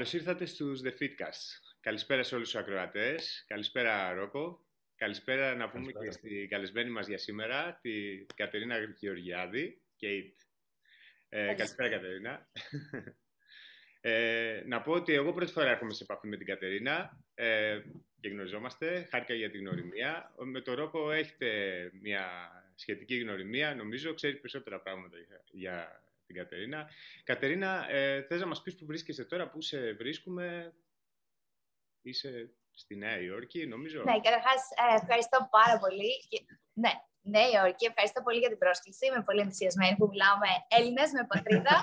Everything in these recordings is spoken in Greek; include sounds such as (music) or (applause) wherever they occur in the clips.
Καλώς ήρθατε στους The Fitcast. Καλησπέρα σε όλους τους ακροατές. Καλησπέρα Ρόκο. Καλησπέρα να πούμε και στη καλεσμένη μας για σήμερα, την Κατερίνα Γεωργιάδη. Kate. Ε, καλησπέρα Κατερίνα. Ε, να πω ότι εγώ πρώτη φορά έρχομαι σε επαφή με την Κατερίνα ε, και γνωριζόμαστε. Χάρηκα για την γνωριμία. Με τον Ρόκο έχετε μια σχετική γνωριμία. Νομίζω ξέρει περισσότερα πράγματα για την Κατερίνα. Κατερίνα, ε, θες να μας πεις που βρίσκεσαι τώρα, πού σε βρίσκουμε; Είσαι στη Νέα Υόρκη, νομίζω; Ναι, καταρχάς ε, ευχαριστώ πάρα πολύ. Ναι, Νέα Υόρκη, ευχαριστώ πολύ για την πρόσκληση. Είμαι πολύ ενθουσιασμένη που μιλάω με Έλληνες, με πατρίδα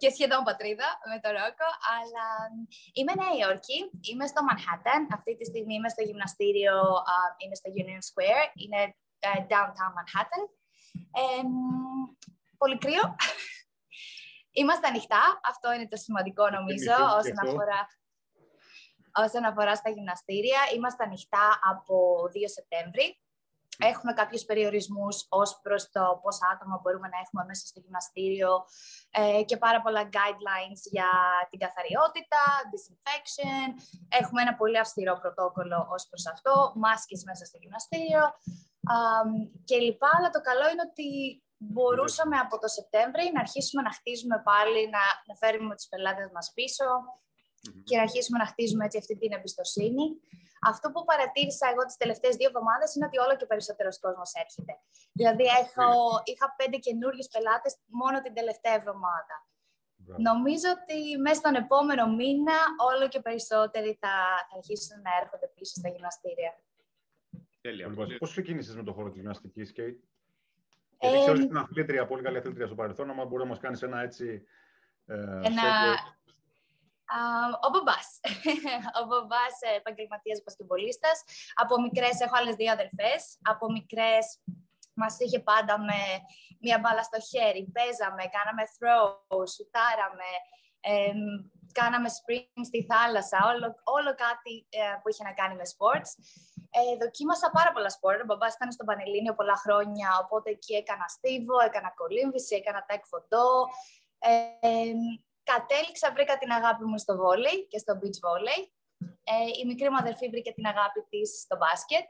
και σχεδόν πατρίδα με το Ρόκο. Αλλά είμαι Νέα Υόρκη, είμαι στο Manhattan. Αυτή τη στιγμή είμαι στο γυμναστήριο, είμαι στο Union Square, είναι uh, downtown Manhattan. Ε, πολύ κρύο. (laughs) Είμαστε ανοιχτά. Αυτό είναι το σημαντικό νομίζω όσον αφορά, όσον αφορά στα γυμναστήρια. Είμαστε ανοιχτά από 2 Σεπτέμβρη. Έχουμε κάποιους περιορισμούς ως προς το πόσα άτομα μπορούμε να έχουμε μέσα στο γυμναστήριο ε, και πάρα πολλά guidelines για την καθαριότητα, disinfection. Έχουμε ένα πολύ αυστηρό πρωτόκολλο ως προς αυτό, μάσκες μέσα στο γυμναστήριο και λοιπά. Αλλά το καλό είναι ότι μπορούσαμε από το Σεπτέμβρη να αρχίσουμε να χτίζουμε πάλι, να, να φέρουμε τους πελάτες μας πισω και να αρχίσουμε να χτίζουμε έτσι αυτή την εμπιστοσύνη. Αυτό που παρατήρησα εγώ τις τελευταίες δύο εβδομάδες είναι ότι όλο και περισσότερος κόσμος έρχεται. Δηλαδή έχω, είχα πέντε καινούριους πελάτες μόνο την τελευταία εβδομάδα. Νομίζω ότι μέσα στον επόμενο μήνα όλο και περισσότεροι θα, θα αρχίσουν να έρχονται πίσω στα γυμναστήρια. Τέλεια. Πώς ξεκίνησες με το χώρο της γυμναστικής, Κέιτ; Γιατί ξέρω ότι είναι αθλήτρια, πολύ καλή αθλήτρια στο παρελθόν, αλλά μπορεί να μας κάνεις ένα έτσι... Ε, ένα... ο μπαμπάς. (laughs) ο μπαμπάς ε, επαγγελματίας μπασκεμπολίστας. Από μικρές έχω άλλες δύο αδερφές. Από μικρές μας είχε πάντα με μία μπάλα στο χέρι. Παίζαμε, κάναμε throw, σουτάραμε, ε, κάναμε spring στη θάλασσα, όλο, όλο κάτι ε, που είχε να κάνει με sports. Ε, δοκίμασα πάρα πολλά σπορ. Ο μπαμπάς ήταν στο Πανελλήνιο πολλά χρόνια, οπότε εκεί έκανα στίβο, έκανα κολύμβηση, έκανα τέκ φωτό. Ε, κατέληξα, βρήκα την αγάπη μου στο βόλεϊ και στο beach volley. Ε, η μικρή μου αδερφή βρήκε την αγάπη της στο μπάσκετ.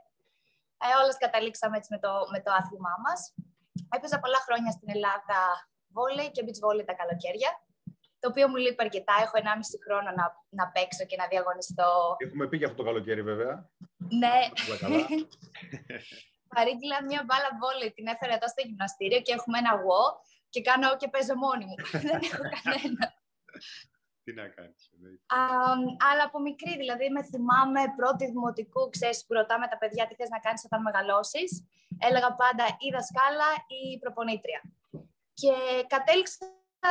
Ε, όλες καταλήξαμε έτσι με το, με το άθλημά μας. Έπαιζα πολλά χρόνια στην Ελλάδα βόλεϊ και beach volley τα καλοκαίρια το οποίο μου λείπει αρκετά. Έχω 1,5 χρόνο να, να παίξω και να διαγωνιστώ. Έχουμε πει για αυτό το καλοκαίρι, βέβαια. Ναι. (laughs) Παρήγγειλα μια μπάλα βόλη, την έφερα εδώ στο γυμναστήριο και έχουμε ένα εγώ και κάνω και παίζω μόνη μου. (laughs) Δεν έχω κανένα. Τι να κάνεις. αλλά από μικρή, δηλαδή με θυμάμαι πρώτη δημοτικού, ξέρεις που ρωτάμε τα παιδιά τι θες να κάνεις όταν μεγαλώσεις. Έλεγα πάντα ή δασκάλα ή προπονήτρια. Και κατέληξα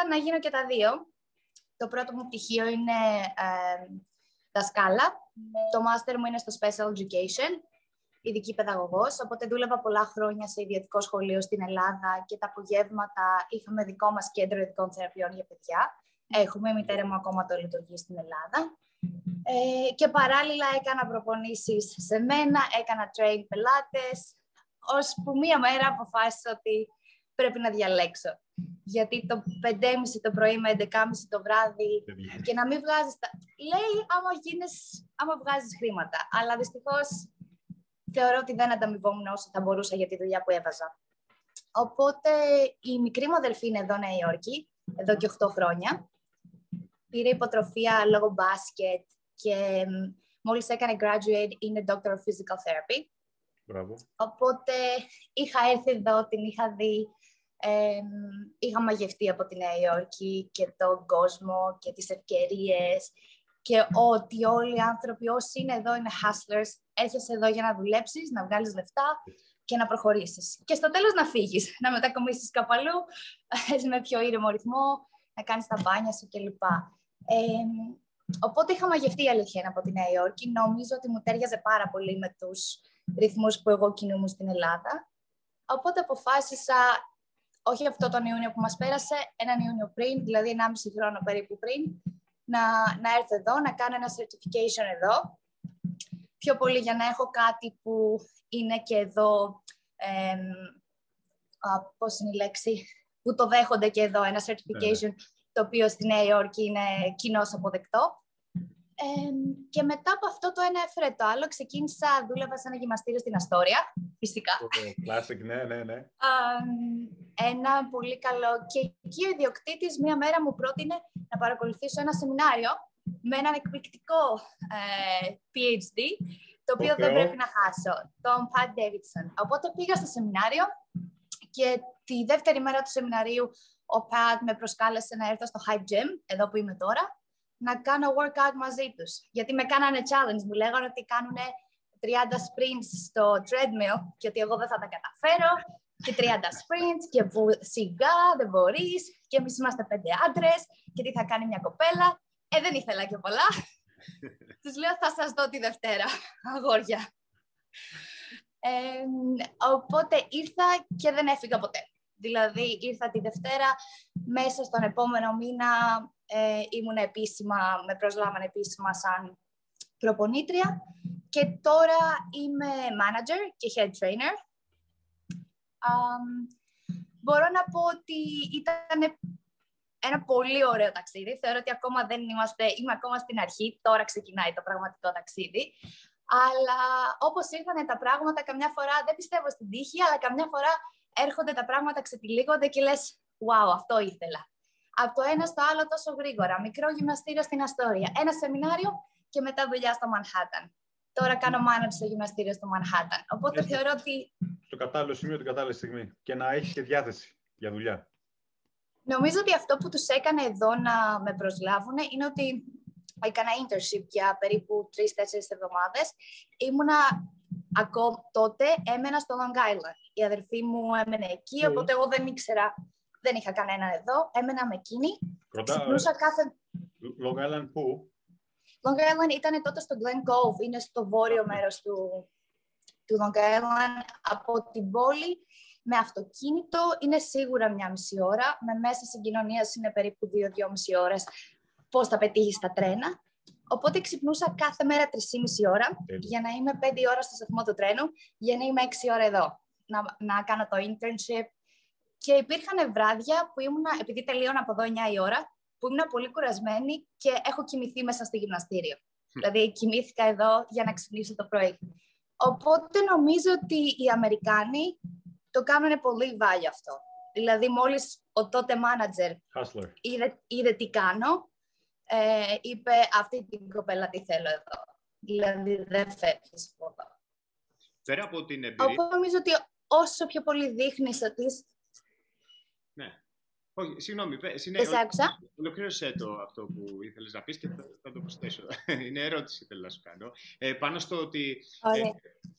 να γίνω και τα δύο. Το πρώτο μου πτυχίο είναι ε, δασκάλα. Το μάστερ μου είναι στο Special Education, ειδική παιδαγωγός. Οπότε δούλευα πολλά χρόνια σε ιδιωτικό σχολείο στην Ελλάδα και τα απογεύματα είχαμε δικό μας κέντρο ειδικών θεραπείων για παιδιά. Έχουμε, η μητέρα μου ακόμα το λειτουργεί στην Ελλάδα. Ε, και παράλληλα έκανα προπονήσεις σε μένα, έκανα train πελάτες, ώσπου μία μέρα αποφάσισα ότι πρέπει να διαλέξω γιατί το 5.30 το πρωί με 11.30 το βράδυ και να μην βγάζεις... Τα... Λέει άμα, γίνεις, άμα βγάζεις χρήματα, αλλά δυστυχώς θεωρώ ότι δεν ανταμοιβόμουν όσο θα μπορούσα για τη δουλειά που έβαζα. Οπότε η μικρή μου αδελφή είναι εδώ Νέα Υόρκη, εδώ και 8 χρόνια. Πήρε υποτροφία λόγω μπάσκετ και μόλις έκανε graduate είναι Doctor of Physical Therapy. Μπράβο. Οπότε είχα έρθει εδώ, την είχα δει ε, είχα μαγευτεί από τη Νέα Υόρκη και τον κόσμο και τις ευκαιρίες και ότι όλοι οι άνθρωποι όσοι είναι εδώ είναι hustlers, έρχεσαι εδώ για να δουλέψεις, να βγάλεις λεφτά και να προχωρήσεις. Και στο τέλος να φύγεις, (laughs) να μετακομίσεις κάπου αλλού, (laughs) με πιο ήρεμο ρυθμό, να κάνεις τα μπάνια σου κλπ. Ε, οπότε είχα μαγευτεί η αλήθεια από τη Νέα Υόρκη. Νομίζω ότι μου τέριαζε πάρα πολύ με τους ρυθμούς που εγώ κινούμουν στην Ελλάδα. Οπότε αποφάσισα όχι αυτό τον Ιούνιο που μας πέρασε, έναν Ιούνιο πριν, δηλαδή 1,5 χρόνο περίπου πριν, να, να έρθω εδώ, να κάνω ένα certification εδώ. Πιο πολύ για να έχω κάτι που είναι και εδώ, ε, πώς είναι η λέξη, που το δέχονται και εδώ, ένα certification, ναι. το οποίο στη Νέα Υόρκη είναι κοινώ αποδεκτό. Ε, και μετά από αυτό το ένα έφερε το άλλο. Ξεκίνησα, δούλευα σε ένα γυμναστήριο στην Αστόρια, φυσικά. Classic, ναι, ναι, ναι. ένα πολύ καλό. Και εκεί ο ιδιοκτήτης μία μέρα μου πρότεινε να παρακολουθήσω ένα σεμινάριο με έναν εκπληκτικό ε, PhD, το οποίο δεν πρέπει να χάσω, τον Pat Davidson. Οπότε πήγα στο σεμινάριο και τη δεύτερη μέρα του σεμιναρίου ο Pat με προσκάλεσε να έρθω στο Hype Gym, εδώ που είμαι τώρα, να κάνω workout μαζί τους. Γιατί με κάνανε challenge, μου λέγανε ότι κάνουν 30 sprints στο treadmill και ότι εγώ δεν θα τα καταφέρω και 30 sprints και που σιγά δεν μπορείς και εμείς είμαστε πέντε άντρες και τι θα κάνει μια κοπέλα. Ε, δεν ήθελα και πολλά. (laughs) Τους λέω θα σας δω τη Δευτέρα, αγόρια. Ε, οπότε ήρθα και δεν έφυγα ποτέ. Δηλαδή ήρθα τη Δευτέρα, μέσα στον επόμενο μήνα ε, ήμουν επίσημα, με προσλάμβανε επίσημα σαν προπονήτρια και τώρα είμαι manager και head trainer. μπορώ να πω ότι ήταν ένα πολύ ωραίο ταξίδι. Θεωρώ ότι ακόμα δεν είμαστε, είμαι ακόμα στην αρχή, τώρα ξεκινάει το πραγματικό ταξίδι. Αλλά όπως ήρθαν τα πράγματα, καμιά φορά δεν πιστεύω στην τύχη, αλλά καμιά φορά έρχονται τα πράγματα, ξετυλίγονται και λες «Wow, αυτό ήθελα». Από το ένα στο άλλο τόσο γρήγορα. Μικρό γυμναστήριο στην Αστόρια, ένα σεμινάριο και μετά δουλειά στο Μανχάταν. Τώρα κάνω manager στο γυμναστήριο στο Μανχάταν. Οπότε θεωρώ ότι... Στο κατάλληλο σημείο την κατάλληλη στιγμή και να έχει και διάθεση για δουλειά. Νομίζω ότι αυτό που τους έκανε εδώ να με προσλάβουν είναι ότι έκανα internship για περίπου τρει-τέσσερι εβδομάδες. Ήμουνα ακόμα τότε, έμενα στο Long Island. Η αδερφή μου έμενε εκεί, mm. οπότε εγώ δεν ήξερα, δεν είχα κανέναν εδώ. Έμενα με εκείνη. Ξυπνούσα κάθε... Long Island πού; Long Island ήταν τότε στο Glen Cove, είναι στο βόρειο μέρος του, του Long Island. Από την πόλη με αυτοκίνητο είναι σίγουρα μια μισή ώρα. Με μέσα συγκοινωνίας είναι περίπου δύο-δυόμιση ώρες πώς θα πετύχεις τα τρένα. Οπότε ξυπνούσα κάθε μέρα 3,5 ώρα για να είμαι 5 ώρα στο σταθμό του τρένου, για να είμαι 6 ώρα εδώ, να, να κάνω το internship. Και υπήρχαν βράδια που ήμουν, επειδή τελείωνα από εδώ 9 η ώρα, που ήμουν πολύ κουρασμένη και έχω κοιμηθεί μέσα στο γυμναστήριο. Δηλαδή, κοιμήθηκα εδώ για να ξυπνήσω το πρωί. Οπότε νομίζω ότι οι Αμερικάνοι το κάνουν πολύ βάλιο αυτό. Δηλαδή, μόλις ο τότε manager είδε, είδε τι κάνω, ε, είπε αυτή την κοπέλα τι θέλω εδώ. Δηλαδή δεν φεύγεις από εδώ. Πέρα από την εμπειρία... Οπότε νομίζω ότι όσο πιο πολύ δείχνεις ότι... Ναι. Όχι, συγγνώμη, συνέ... Δεν άκουσα; Ολοκλήρωσέ το αυτό που ήθελες να πεις και θα, θα το προσθέσω. (laughs) Είναι ερώτηση θέλω να σου κάνω. Ε, πάνω στο ότι ε,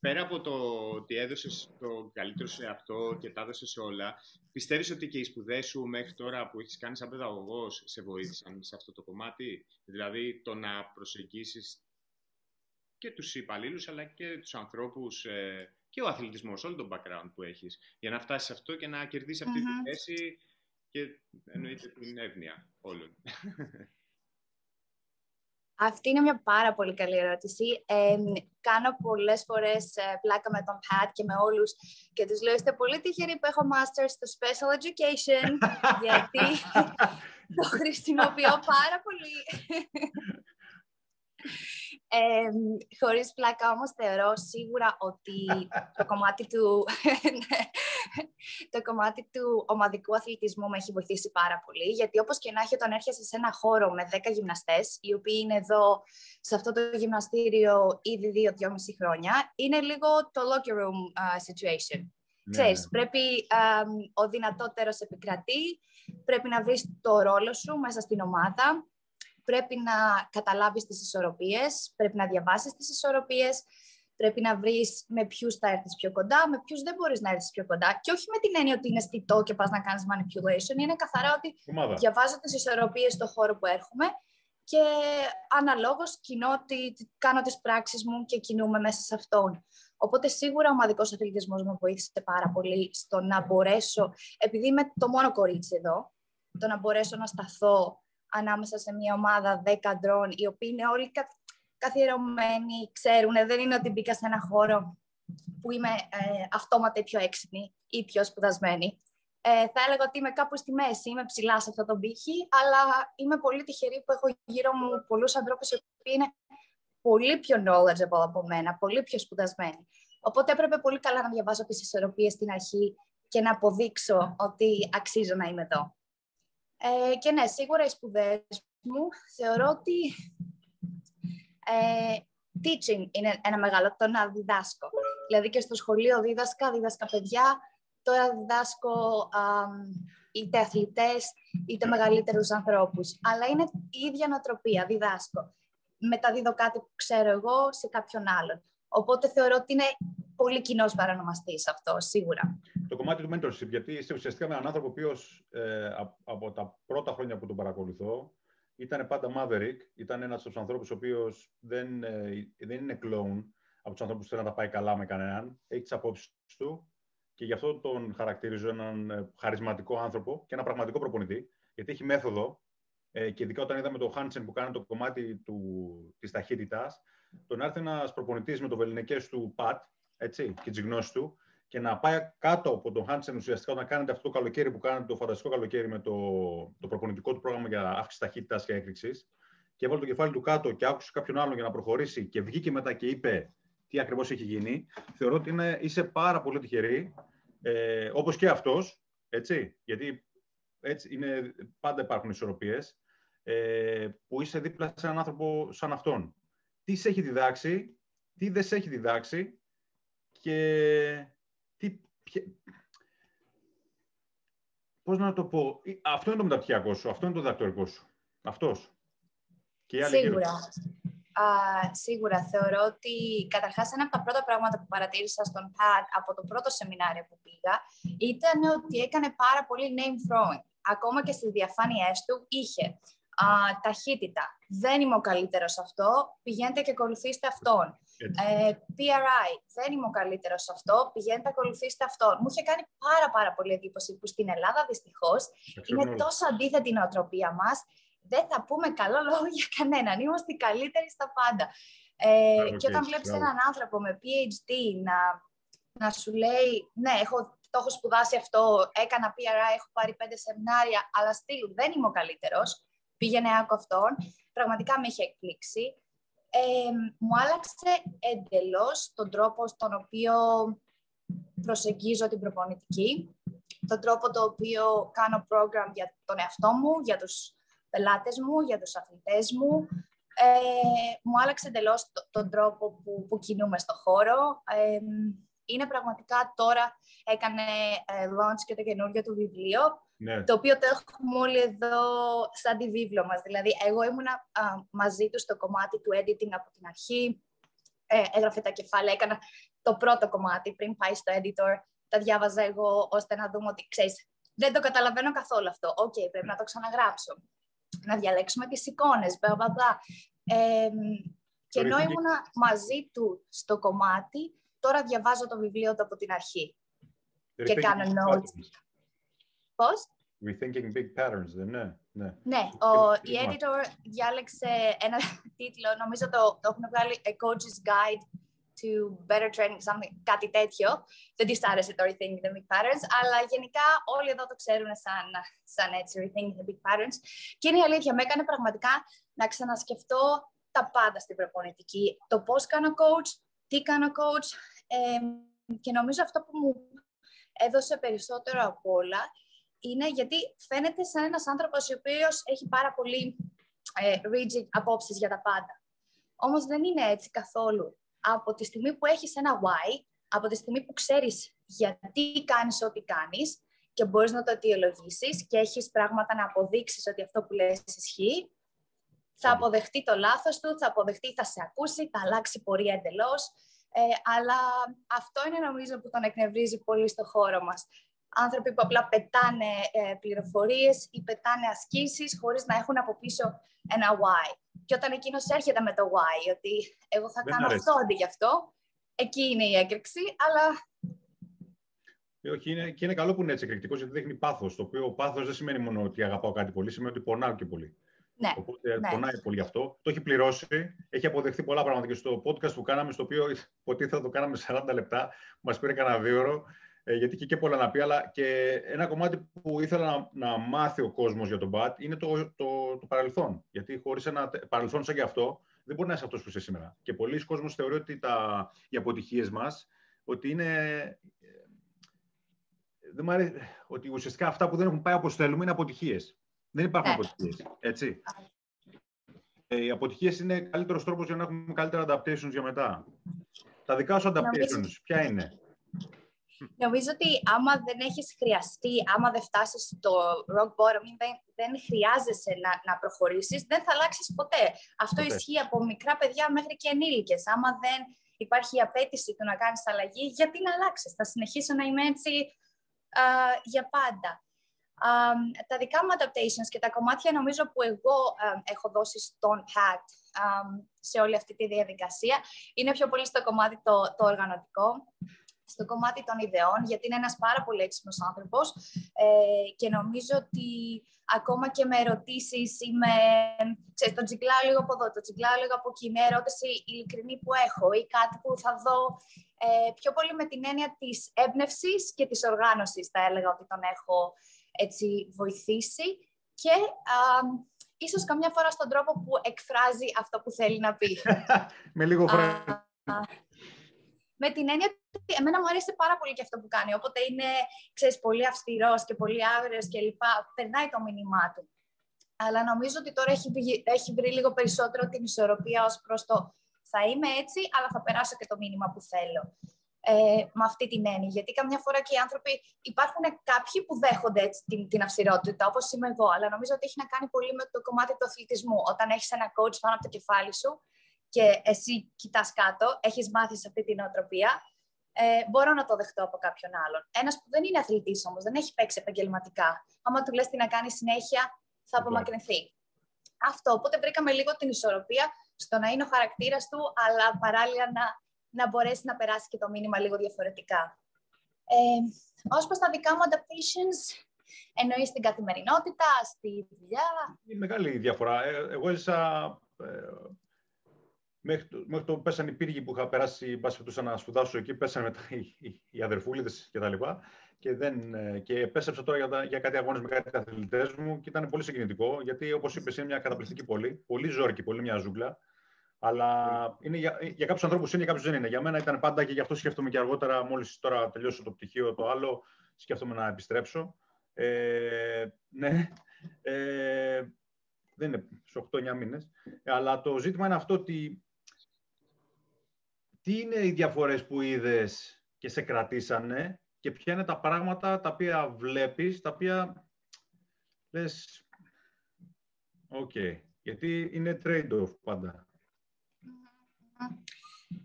πέρα από το ότι έδωσες το καλύτερο σε αυτό και τα έδωσες όλα, πιστεύεις ότι και οι σπουδές σου μέχρι τώρα που έχεις κάνει σαν παιδαγωγός σε βοήθησαν σε αυτό το κομμάτι, δηλαδή το να προσεγγίσεις και τους υπαλλήλους αλλά και τους ανθρώπους ε, και ο αθλητισμός, όλο τον background που έχεις, για να φτάσεις σε αυτό και να κερδίσεις αυτή τη θέση και εννοείται την εύνοια όλων. Αυτή είναι μια πάρα πολύ καλή ερώτηση. Ε, κάνω πολλές φορές ε, πλάκα με τον Pat και με όλους και τους λέω είστε πολύ τυχεροί που έχω Masters στο Special Education (laughs) γιατί το χρησιμοποιώ πάρα πολύ. (laughs) Ε, χωρίς πλάκα όμως θεωρώ σίγουρα ότι το κομμάτι του, το κομμάτι του ομαδικού αθλητισμού με έχει βοηθήσει πάρα πολύ γιατί όπως και να έχει όταν έρχεσαι σε ένα χώρο με 10 γυμναστές οι οποίοι είναι εδώ σε αυτό το γυμναστήριο ήδη 2-2,5 χρόνια είναι λίγο το locker room uh, situation. Ναι, Ξέρεις, ναι. πρέπει ο δυνατότερος επικρατεί, πρέπει να βρεις το ρόλο σου μέσα στην ομάδα πρέπει να καταλάβεις τις ισορροπίες, πρέπει να διαβάσεις τις ισορροπίες, πρέπει να βρεις με ποιους θα έρθεις πιο κοντά, με ποιους δεν μπορείς να έρθεις πιο κοντά. Και όχι με την έννοια ότι είναι στιτό και πας να κάνεις manipulation, είναι καθαρά ότι Ομάδα. διαβάζω τις ισορροπίες στον χώρο που έρχομαι και αναλόγως κοινώ, κάνω τις πράξεις μου και κινούμε μέσα σε αυτόν. Οπότε σίγουρα ο ομαδικός αθλητισμός μου βοήθησε πάρα πολύ στο να μπορέσω, επειδή είμαι το μόνο κορίτσι εδώ, το να μπορέσω να σταθώ ανάμεσα σε μια ομάδα 10 αντρών, οι οποίοι είναι όλοι καθιερωμένοι, ξέρουν, δεν είναι ότι μπήκα σε ένα χώρο που είμαι ε, αυτόματα πιο έξυπνη ή πιο σπουδασμένη. Ε, θα έλεγα ότι είμαι κάπου στη μέση, είμαι ψηλά σε αυτό το πύχη, αλλά είμαι πολύ τυχερή που έχω γύρω μου πολλούς ανθρώπους οι οποίοι είναι πολύ πιο knowledgeable από μένα, πολύ πιο σπουδασμένοι. Οπότε έπρεπε πολύ καλά να διαβάσω τις ισορροπίες στην αρχή και να αποδείξω ότι αξίζω να είμαι εδώ. Ε, και ναι, σίγουρα οι σπουδές μου θεωρώ ότι ε, teaching είναι ένα μεγάλο, το να διδάσκω. Δηλαδή και στο σχολείο δίδασκα, δίδασκα παιδιά, τώρα διδάσκω είτε αθλητές, είτε μεγαλύτερους ανθρώπους. Αλλά είναι η ίδια νοοτροπία, διδάσκω. Μεταδίδω κάτι που ξέρω εγώ σε κάποιον άλλον. Οπότε θεωρώ ότι είναι πολύ κοινός παρανομαστής αυτό, σίγουρα. Το κομμάτι του mentorship, γιατί είστε ουσιαστικά με έναν άνθρωπο ο οποίος ε, από τα πρώτα χρόνια που τον παρακολουθώ ήταν πάντα maverick, ήταν ένας από τους ανθρώπους ο οποίος δεν, ε, δεν είναι clone από τους ανθρώπους που θέλουν να τα πάει καλά με κανέναν. Έχει τις απόψεις του και γι' αυτό τον χαρακτηρίζω έναν ε, χαρισματικό άνθρωπο και ένα πραγματικό προπονητή, γιατί έχει μέθοδο. Ε, και ειδικά όταν είδαμε τον Χάνσεν που κάνει το κομμάτι του, της ταχύτητας, τον έρθει ένας προπονητής με το βεληνικές του πατ έτσι, και τις γνώσεις του και να πάει κάτω από τον Χάντσεν ουσιαστικά όταν κάνετε αυτό το καλοκαίρι που κάνετε το φανταστικό καλοκαίρι με το, το προπονητικό του πρόγραμμα για αύξηση ταχύτητας και έκρηξης. Και έβαλε το κεφάλι του κάτω και άκουσε κάποιον άλλον για να προχωρήσει και βγήκε μετά και είπε τι ακριβώς έχει γίνει. Θεωρώ ότι είναι, είσαι πάρα πολύ τυχερή, ε, όπως και αυτός. Έτσι, γιατί έτσι είναι, πάντα υπάρχουν ισορροπίες. Ε, που είσαι δίπλα σε έναν άνθρωπο σαν αυτόν. Τι σε έχει διδάξει, τι δεν σε έχει διδάξει και τι, πώς να το πω, αυτό είναι το μεταπτυχιακό σου, αυτό είναι το διδακτορικό σου, αυτός. Και σίγουρα. Α, σίγουρα. Θεωρώ ότι καταρχάς ένα από τα πρώτα πράγματα που παρατήρησα στον ΠΑΤ από το πρώτο σεμινάριο που πήγα ήταν ότι έκανε πάρα πολύ name throwing. Ακόμα και στις διαφάνειές του είχε α, ταχύτητα. Δεν είμαι ο καλύτερος σε αυτό, πηγαίνετε και ακολουθήστε αυτόν. Ε, PRI, δεν είμαι ο καλύτερος σε αυτό, πηγαίνετε ακολουθήστε αυτόν. Μου είχε κάνει πάρα πάρα πολύ εντύπωση που στην Ελλάδα δυστυχώς είναι τόσο αντίθετη η νοοτροπία μας. Δεν θα πούμε καλό λόγο για κανέναν, είμαστε οι καλύτεροι στα πάντα. Ε, και όταν βλέπεις έναν άνθρωπο με PhD να, να σου λέει, ναι, έχω το έχω σπουδάσει αυτό, έκανα PRI, έχω πάρει πέντε σεμινάρια, αλλά στυλ δεν είμαι ο καλύτερος πήγαινε άκου αυτόν. Πραγματικά με είχε εκπλήξει. Ε, μου άλλαξε εντελώς τον τρόπο στον οποίο προσεγγίζω την προπονητική, τον τρόπο το οποίο κάνω program για τον εαυτό μου, για τους πελάτες μου, για τους αθλητές μου. Ε, μου άλλαξε εντελώς τον τρόπο που, που κινούμε στο χώρο. Ε, είναι πραγματικά τώρα έκανε ε, launch και το καινούργιο του βιβλίο ναι. Το οποίο το έχουμε όλοι εδώ σαν τη βίβλο μας. Δηλαδή, εγώ ήμουνα α, μαζί τους στο κομμάτι του editing από την αρχή. Ε, έγραφε τα κεφάλαια, έκανα το πρώτο κομμάτι πριν πάει στον editor. Τα διάβαζα εγώ ώστε να δούμε ότι, ξέρεις, δεν το καταλαβαίνω καθόλου αυτό. OK, okay, πρέπει να το ξαναγράψω. Να διαλέξουμε τις εικόνες, μπλα, μπλα, ε, και ενώ ήμουνα μαζί τους στο κομμάτι, τώρα διαβάζω το βιβλίο του από την αρχή. Και κάνω notes. Πώς; Rethinking Big Patterns, δεν είναι. Ναι, ναι ο, η editor διάλεξε ένα (laughs) τίτλο, νομίζω το, το έχουν βγάλει A Coach's Guide to Better Training, something, κάτι τέτοιο. Δεν της άρεσε το Rethinking the Big Patterns, αλλά γενικά όλοι εδώ το ξέρουν σαν, σαν έτσι, Rethinking the Big Patterns. Και είναι η αλήθεια, με έκανε πραγματικά να ξανασκεφτώ τα πάντα στην προπονητική. Το πώς κάνω coach, τι κάνω coach, ε, και νομίζω αυτό που μου έδωσε περισσότερο από όλα είναι γιατί φαίνεται σαν ένας άνθρωπος ο οποίος έχει πάρα πολύ ε, rigid απόψεις για τα πάντα. Όμως δεν είναι έτσι καθόλου. Από τη στιγμή που έχεις ένα why, από τη στιγμή που ξέρεις γιατί κάνεις ό,τι κάνεις και μπορείς να το αιτιολογήσεις και έχεις πράγματα να αποδείξεις ότι αυτό που λες ισχύει, θα αποδεχτεί το λάθος του, θα αποδεχτεί, θα σε ακούσει, θα αλλάξει πορεία εντελώς. Ε, αλλά αυτό είναι νομίζω που τον εκνευρίζει πολύ στο χώρο μας άνθρωποι που απλά πετάνε ε, πληροφορίες ή πετάνε ασκήσεις χωρίς να έχουν από πίσω ένα why. Και όταν εκείνος έρχεται με το why, ότι εγώ θα κάνω αυτό αντί γι' αυτό, εκεί είναι η έκρηξη, αλλά... Ε, όχι, είναι, και είναι καλό που είναι έτσι εκρηκτικός, γιατί δείχνει πάθος. Το οποίο πάθος δεν σημαίνει μόνο ότι αγαπάω κάτι πολύ, σημαίνει ότι πονάω και πολύ. Ναι, Οπότε ναι. πονάει πολύ αυτό. Το έχει πληρώσει. Έχει αποδεχθεί πολλά πράγματα και στο podcast που κάναμε, στο οποίο υποτίθεται το κάναμε 40 λεπτά. Μας πήρε κανένα δύο ώρο. Ε, γιατί και, και πολλά να πει, αλλά και ένα κομμάτι που ήθελα να, να μάθει ο κόσμος για τον Μπατ είναι το, το, το παρελθόν. Γιατί χωρίς ένα παρελθόν σαν και αυτό, δεν μπορεί να είσαι αυτός που είσαι σήμερα. Και πολλοί κόσμος θεωρεί ότι τα, οι αποτυχίες μας, ότι είναι... Δεν μου αρέσει, ότι ουσιαστικά αυτά που δεν έχουν πάει όπως θέλουμε είναι αποτυχίες. Δεν υπάρχουν ναι. αποτυχίες, έτσι. Ε, οι αποτυχίες είναι καλύτερος τρόπος για να έχουμε καλύτερα adaptations για μετά. Τα δικά σου adaptations, ποια είναι; Νομίζω ότι άμα δεν έχεις χρειαστεί, άμα δεν φτάσεις στο rock bottom, δεν, δεν χρειάζεσαι να, να προχωρήσεις, δεν θα αλλάξεις ποτέ. Αυτό ισχύει από μικρά παιδιά μέχρι και ενήλικες. Άμα δεν υπάρχει η απέτηση του να κάνεις αλλαγή, γιατί να αλλάξεις; Θα συνεχίσω να είμαι έτσι α, για πάντα. Um, τα δικά μου adaptations και τα κομμάτια νομίζω που εγώ έχω δώσει στον Pat um, σε όλη αυτή τη διαδικασία είναι πιο πολύ στο κομμάτι το, το οργανωτικό στο κομμάτι των ιδεών, γιατί είναι ένας πάρα πολύ έξυπνος άνθρωπος ε, και νομίζω ότι ακόμα και με ερωτήσεις ή με, ξέρεις, το τσιγκλάω λίγο από εδώ, το τσιγκλάω λίγο από εκεί, μια ερώτηση ειλικρινή που έχω ή κάτι που θα δω ε, πιο πολύ με την έννοια της έμπνευσης και της οργάνωσης θα έλεγα ότι τον έχω έτσι βοηθήσει και α, ίσως καμιά φορά στον τρόπο που εκφράζει αυτό που θέλει να πει. (laughs) με λίγο χρόνο με την έννοια ότι εμένα μου αρέσει πάρα πολύ και αυτό που κάνει. Όποτε είναι, ξέρεις, πολύ αυστηρός και πολύ άγριος και λοιπά, περνάει το μήνυμά του. Αλλά νομίζω ότι τώρα έχει, έχει βρει λίγο περισσότερο την ισορροπία ως προς το θα είμαι έτσι, αλλά θα περάσω και το μήνυμα που θέλω. Ε, με αυτή την έννοια. Γιατί καμιά φορά και οι άνθρωποι υπάρχουν κάποιοι που δέχονται έτσι, την, την αυστηρότητα, όπως είμαι εγώ, αλλά νομίζω ότι έχει να κάνει πολύ με το κομμάτι του αθλητισμού. Όταν έχεις ένα coach πάνω από το κεφάλι σου, και εσύ κοιτάς κάτω, έχεις μάθει σε αυτή την οτροπία, ε, μπορώ να το δεχτώ από κάποιον άλλον. Ένας που δεν είναι αθλητής όμως, δεν έχει παίξει επαγγελματικά. Άμα του λες τι να κάνει συνέχεια, θα απομακρυνθεί. Αυτό. Οπότε βρήκαμε λίγο την ισορροπία στο να είναι ο χαρακτήρας του, αλλά παράλληλα να, να μπορέσει να περάσει και το μήνυμα λίγο διαφορετικά. Ε, Ω προς τα δικά μου adaptations, εννοείς στην καθημερινότητα, στη δουλειά. Είναι μεγάλη διαφορά. Ε, εγώ έζησα ε, Μέχρι το, μέχρι το πέσανε οι πύργοι που είχα περάσει, πάση να σπουδάσω εκεί, πέσανε μετά οι, οι, οι αδερφούλιδες και τα λοιπά. Και, δεν, ε, και πέσεψα τώρα για, για κάτι αγώνες με κάτι αθλητέ μου και ήταν πολύ συγκινητικό, γιατί όπως είπες είναι μια καταπληκτική πόλη, πολύ ζόρικη, πολύ μια ζούγκλα. Αλλά είναι για, για κάποιους ανθρώπους είναι, για κάποιους δεν είναι. Για μένα ήταν πάντα και γι' αυτό σκέφτομαι και αργότερα, μόλις τώρα τελειώσω το πτυχίο το άλλο, σκέφτομαι να επιστρέψω. Ε, ναι, ε, δεν είναι στου 8-9 μήνες. Αλλά το ζήτημα είναι αυτό ότι τι είναι οι διαφορές που είδες και σε κρατήσανε και ποια είναι τα πράγματα τα οποία βλέπεις, τα οποία λες, οκ, γιατί είναι trade-off πάντα.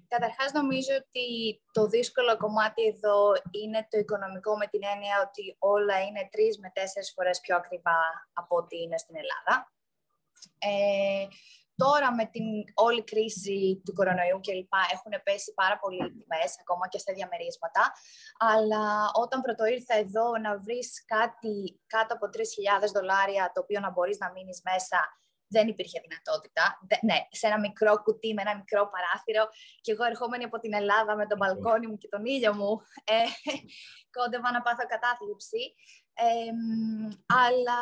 Καταρχάς νομίζω ότι το δύσκολο κομμάτι εδώ είναι το οικονομικό με την έννοια ότι όλα είναι τρεις με τέσσερις φορές πιο ακριβά από ό,τι είναι στην Ελλάδα. Ε, Τώρα με την όλη κρίση του κορονοϊού και λοιπά έχουν πέσει πάρα πολύ οι τιμές, ακόμα και στα διαμερίσματα. Αλλά όταν πρώτο ήρθα εδώ να βρεις κάτι κάτω από 3.000 δολάρια το οποίο να μπορείς να μείνεις μέσα δεν υπήρχε δυνατότητα. ναι, σε ένα μικρό κουτί με ένα μικρό παράθυρο και εγώ ερχόμενη από την Ελλάδα με τον μπαλκόνι μου και τον ήλιο μου ε, (laughs) κόντευα να πάθω κατάθλιψη αλλά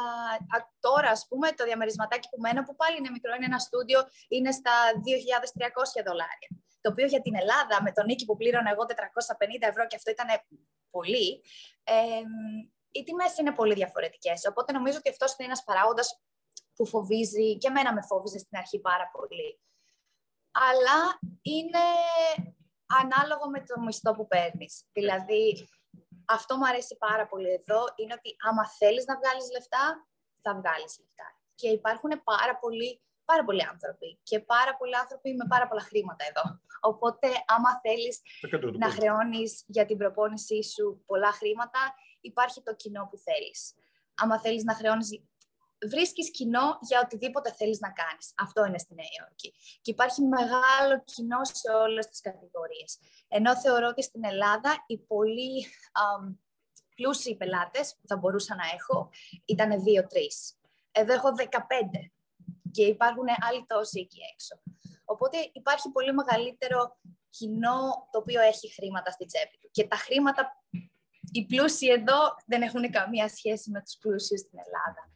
τώρα, ας πούμε, το διαμερισματάκι που μένω, που πάλι είναι μικρό, είναι ένα στούντιο, είναι στα 2.300 δολάρια. Το οποίο για την Ελλάδα, με τον νίκη που πλήρωνα εγώ 450 ευρώ και αυτό ήταν πολύ, ε, οι τιμές είναι πολύ διαφορετικές. Οπότε νομίζω ότι αυτός είναι ένας παράγοντας που φοβίζει και εμένα με φόβιζε στην αρχή πάρα πολύ. Αλλά είναι ανάλογο με το μισθό που παίρνεις. Δηλαδή, αυτό μου αρέσει πάρα πολύ εδώ, είναι ότι άμα θέλεις να βγάλεις λεφτά, θα βγάλεις λεφτά. Και υπάρχουν πάρα πολλοί, πάρα πολλοί άνθρωποι και πάρα πολλοί άνθρωποι με πάρα πολλά χρήματα εδώ. Οπότε, άμα θέλεις να χρεώνεις για την προπόνησή σου πολλά χρήματα, υπάρχει το κοινό που θέλεις. Άμα θέλεις να χρεώνεις βρίσκεις κοινό για οτιδήποτε θέλεις να κάνεις. Αυτό είναι στη Νέα Υόρκη. Και υπάρχει μεγάλο κοινό σε όλες τις κατηγορίες. Ενώ θεωρώ ότι στην Ελλάδα οι πολύ um, πλούσιοι πελάτες που θα μπορούσα να έχω ήταν δύο-τρεις. Εδώ έχω 15 και υπάρχουν άλλοι τόσοι εκεί έξω. Οπότε υπάρχει πολύ μεγαλύτερο κοινό το οποίο έχει χρήματα στη τσέπη του. Και τα χρήματα οι πλούσιοι εδώ δεν έχουν καμία σχέση με τους πλούσιους στην Ελλάδα.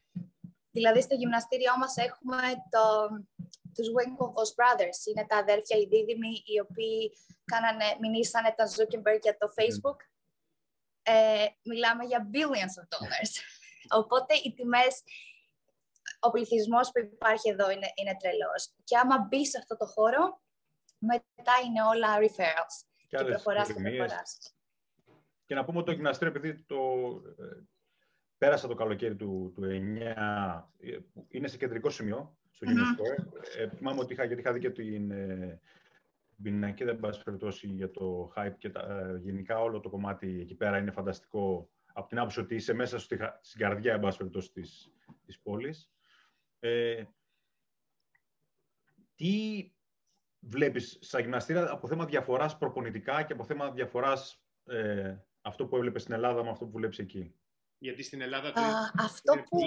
Δηλαδή, στο γυμναστήριό μας έχουμε το, τους Winklevoss Brothers. Είναι τα αδέρφια οι δίδυμοι, οι οποίοι κάνανε, μηνύσανε τα Zuckerberg για το Facebook. Ε, μιλάμε για billions of dollars. (laughs) Οπότε, οι τιμές, ο πληθυσμός που υπάρχει εδώ είναι, είναι τρελός. Και άμα μπει σε αυτό το χώρο, μετά είναι όλα referrals. Και, και προχωράς και προχωράς. Και να πούμε ότι το γυμναστήριο, επειδή το, ε, πέρασα το καλοκαίρι του, του 9, ε, είναι σε κεντρικό σημείο, στο UNESCO. Ε, θυμάμαι ότι είχα, γιατί είχα δει και την ε, πινακίδα, εν πάση περιπτώσει, για το hype και τα, ε, γενικά όλο το κομμάτι εκεί πέρα είναι φανταστικό από την άποψη ότι είσαι μέσα στη, στην καρδιά, εν πάση περιπτώσει, της, της πόλης. Ε, τι βλέπεις στα γυμναστήρια από θέμα διαφοράς προπονητικά και από θέμα διαφοράς ε, αυτό που έβλεπες στην Ελλάδα με αυτό που βλέπεις εκεί; Γιατί στην Ελλάδα το αυτό που...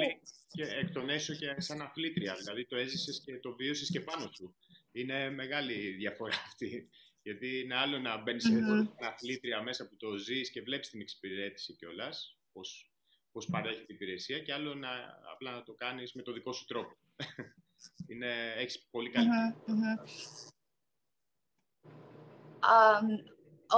και εκ των έσω και σαν αθλήτρια. Δηλαδή το έζησες και το βίωσες και πάνω σου. Είναι μεγάλη διαφορά (laughs) αυτή. Γιατί είναι άλλο να μπαίνεις mm-hmm. σε αθλήτρια μέσα που το ζεις και βλέπεις την εξυπηρέτηση κιόλας, πώς πώς παρέχει την υπηρεσία, και άλλο να απλά να το κάνεις με το δικό σου τρόπο. (laughs) είναι, έχεις πολύ καλή mm-hmm. Um,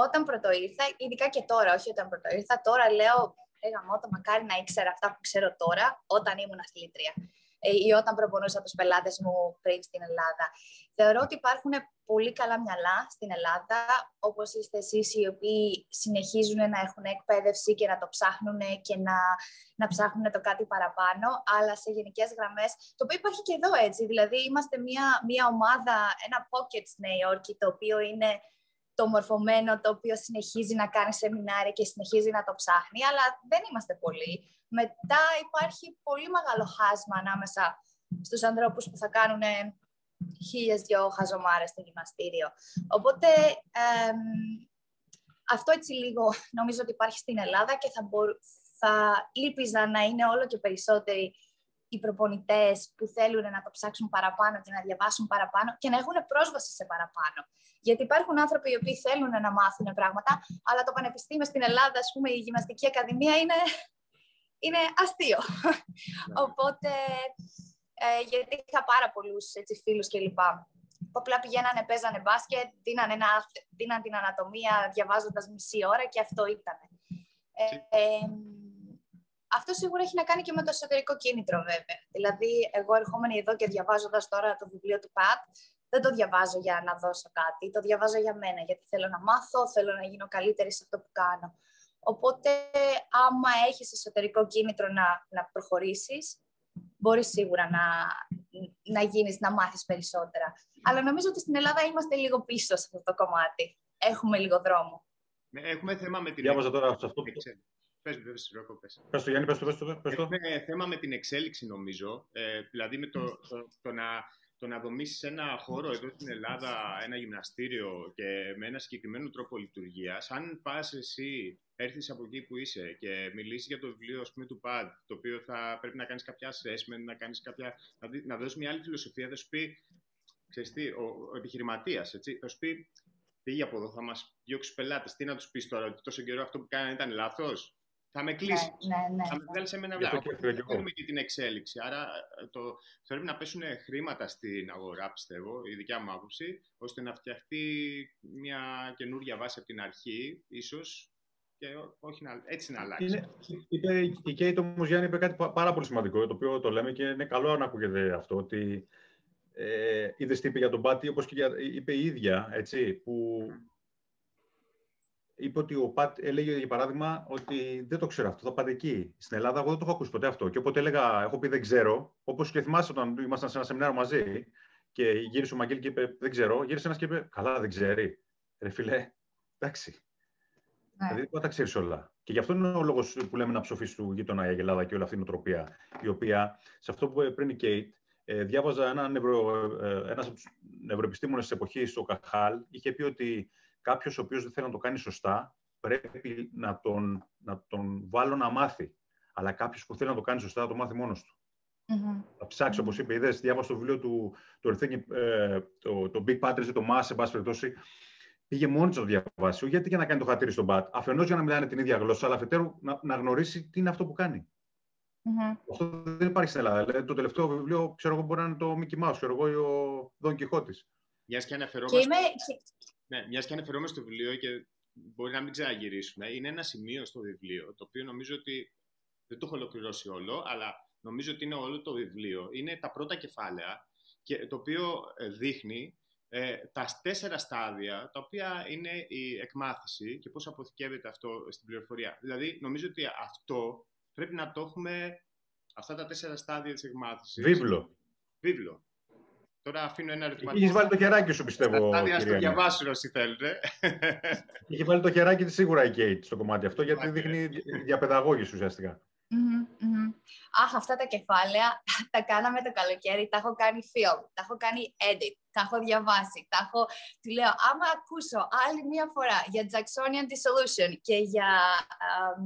όταν πρώτο ήρθα, ειδικά και τώρα, όχι όταν πρώτο ήρθα, τώρα λέω Λέγα μότο, μακάρι να ήξερα αυτά που ξέρω τώρα όταν ήμουν αθλήτρια ε, ή όταν προπονούσα τους πελάτες μου πριν στην Ελλάδα. Θεωρώ ότι υπάρχουν πολύ καλά μυαλά στην Ελλάδα, όπως είστε εσείς οι οποίοι συνεχίζουν να έχουν εκπαίδευση και να το ψάχνουν και να, να ψάχνουν το κάτι παραπάνω, αλλά σε γενικές γραμμές, το οποίο υπάρχει και εδώ έτσι, δηλαδή είμαστε μια, μια ομάδα, ένα pocket στη Νέα Υόρκη, το οποίο είναι το μορφωμένο το οποίο συνεχίζει να κάνει σεμινάρια και συνεχίζει να το ψάχνει, αλλά δεν είμαστε πολλοί. Μετά υπάρχει πολύ μεγάλο χάσμα ανάμεσα στους ανθρώπους που θα κάνουν χίλιες δυο χαζομάρες στο γυμναστήριο. Οπότε αυτό έτσι λίγο νομίζω ότι υπάρχει στην Ελλάδα και θα, μπορ, θα ήλπιζα να είναι όλο και περισσότεροι οι προπονητές που θέλουν να το ψάξουν παραπάνω και να διαβάσουν παραπάνω και να έχουν πρόσβαση σε παραπάνω. Γιατί υπάρχουν άνθρωποι οι οποίοι θέλουν να μάθουν πράγματα, αλλά το πανεπιστήμιο στην Ελλάδα, ας πούμε, η γυμναστική ακαδημία είναι, είναι αστείο. Ναι. Οπότε, ε, γιατί είχα πάρα πολλούς φίλους κλπ. Που απλά πηγαίνανε, παίζανε μπάσκετ, δίναν, ένα, δίναν την ανατομία διαβάζοντας μισή ώρα και αυτό ήταν. Ε, ε, αυτό σίγουρα έχει να κάνει και με το εσωτερικό κίνητρο, βέβαια. Δηλαδή, εγώ ερχόμενη εδώ και διαβάζοντας τώρα το βιβλίο του Πατ, δεν το διαβάζω για να δώσω κάτι, το διαβάζω για μένα, γιατί θέλω να μάθω, θέλω να γίνω καλύτερη σε αυτό που κάνω. Οπότε, άμα έχεις εσωτερικό κίνητρο να, να προχωρήσεις, μπορείς σίγουρα να, να γίνεις, να μάθεις περισσότερα. Αλλά νομίζω ότι στην Ελλάδα είμαστε λίγο πίσω σε αυτό το κομμάτι. Έχουμε λίγο δρόμο. Ναι, έχουμε θέμα με την... Διάβαζα τώρα σε αυτό Πες μου, πες, Ρόκο, πες. Πες το, Γιάννη, πες το, πες το. Πες το. Έχουμε θέμα με την εξέλιξη, νομίζω. Ε, δηλαδή, με το, το, το, να, το να δομήσεις ένα χώρο εδώ στην Ελλάδα, ένα γυμναστήριο και με ένα συγκεκριμένο τρόπο λειτουργίας. Αν πας εσύ, έρθεις από εκεί που είσαι και μιλήσεις για το βιβλίο ας πούμε, του ΠΑΔ, το οποίο θα πρέπει να κάνεις κάποια assessment, να, κάνεις κάποια, να, να δώσεις μια άλλη φιλοσοφία, θα σου πει, ξέρεις τι, ο, ο επιχειρηματίας, έτσι, θα σου πει, πήγε από εδώ, θα μας διώξεις πελάτες, τι να τους πεις τώρα, ότι τόσο καιρό αυτό που κάνανε ήταν λάθος, θα με κλείσει. Ναι, ναι, ναι. Θα με βγάλεις σε μένα βλάβη. Θέλουμε και την εξέλιξη. Άρα ε, το, πρέπει να πέσουν χρήματα στην αγορά, πιστεύω, η δικιά μου άποψη, ώστε να φτιαχτεί μια καινούργια βάση από την αρχή, ίσως. Και όχι να, έτσι να αλλάξει. Είναι, είπε, η Κέιτ όμω Γιάννη είπε κάτι πάρα πολύ σημαντικό, το οποίο το λέμε και είναι καλό να ακούγεται αυτό, ότι ε, είδες τι είπε για τον Πάτη, όπως και για, είπε η ίδια, έτσι, που είπε ότι ο Πατ έλεγε για παράδειγμα ότι δεν το ξέρω αυτό, θα πάτε εκεί. Στην Ελλάδα εγώ δεν το έχω ακούσει ποτέ αυτό. Και όποτε έλεγα, έχω πει δεν ξέρω, όπως και θυμάσαι όταν ήμασταν σε ένα σεμινάριο μαζί και γύρισε ο Μαγγέλ και είπε δεν ξέρω, γύρισε ένας και είπε Καλά, δεν ξέρει. Ρε φιλέ, εντάξει. Ναι. Δηλαδή δεν τα ξέρεις όλα. Και γι' αυτό είναι ο λόγος που λέμε να ψοφείς του γείτονα η Αγελάδα και όλη αυτή η νοοτροπία. Η οποία, σε αυτό που είπε πριν η Κέιτ, ε, διάβαζα ένα νευρο, ε, ένας από τους νευροεπιστήμονες της εποχής, ο Καχάλ, είχε πει ότι κάποιος ο οποίος δεν θέλει να το κάνει σωστά, πρέπει να τον, να τον βάλω να μάθει. Αλλά κάποιος που θέλει να το κάνει σωστά, θα το μάθει μόνος του. Mm-hmm. Θα ψάξει, όπως είπε, είδες, διάβασα το βιβλίο του, του ε, το, το Big Patterns ή το Mass, σε πάση περιπτώσει, πήγε μόνη το διαβάσει. γιατί για να κάνει το χατήρι στον Μπατ. Αφενός για να μιλάνε την ίδια γλώσσα, αλλά αφετέρου να, να γνωρίσει τι είναι αυτό που κάνει. Mm-hmm. Αυτό δεν υπάρχει στην Ελλάδα. Δηλαδή, το τελευταίο βιβλίο, ξέρω εγώ, μπορεί να είναι το Mickey Mouse, ξέρω εγώ, ή ο Δον Κιχώτη. Μιας και αναφερόμαστε. Είμαι... Ναι, μιας και αναφερόμαστε στο βιβλίο και μπορεί να μην ξαναγυρίσουμε, είναι ένα σημείο στο βιβλίο, το οποίο νομίζω ότι δεν το έχω ολοκληρώσει όλο, αλλά νομίζω ότι είναι όλο το βιβλίο. Είναι τα πρώτα κεφάλαια, και το οποίο ε, δείχνει ε, τα τέσσερα στάδια, τα οποία είναι η εκμάθηση και πώς αποθηκεύεται αυτό στην πληροφορία. Δηλαδή, νομίζω ότι αυτό πρέπει να το έχουμε, αυτά τα τέσσερα στάδια της εκμάθησης. Βίβλο. Βίβλο. Τώρα αφήνω ένα ερωτηματικό. Είχε βάλει το χεράκι σου, πιστεύω. Στα στάδια στο διαβάσουν όσοι θέλετε. Είχε βάλει το χεράκι της σίγουρα η Κέιτ στο κομμάτι αυτό, γιατί δείχνει διαπαιδαγώγηση ουσιαστικά. Αχ, αυτά τα κεφάλαια (laughs) τα κάναμε το καλοκαίρι, τα έχω κάνει film, τα έχω κάνει edit, τα έχω διαβάσει, τα έχω... Του λέω, άμα ακούσω άλλη μία φορά για Jacksonian Dissolution και για um,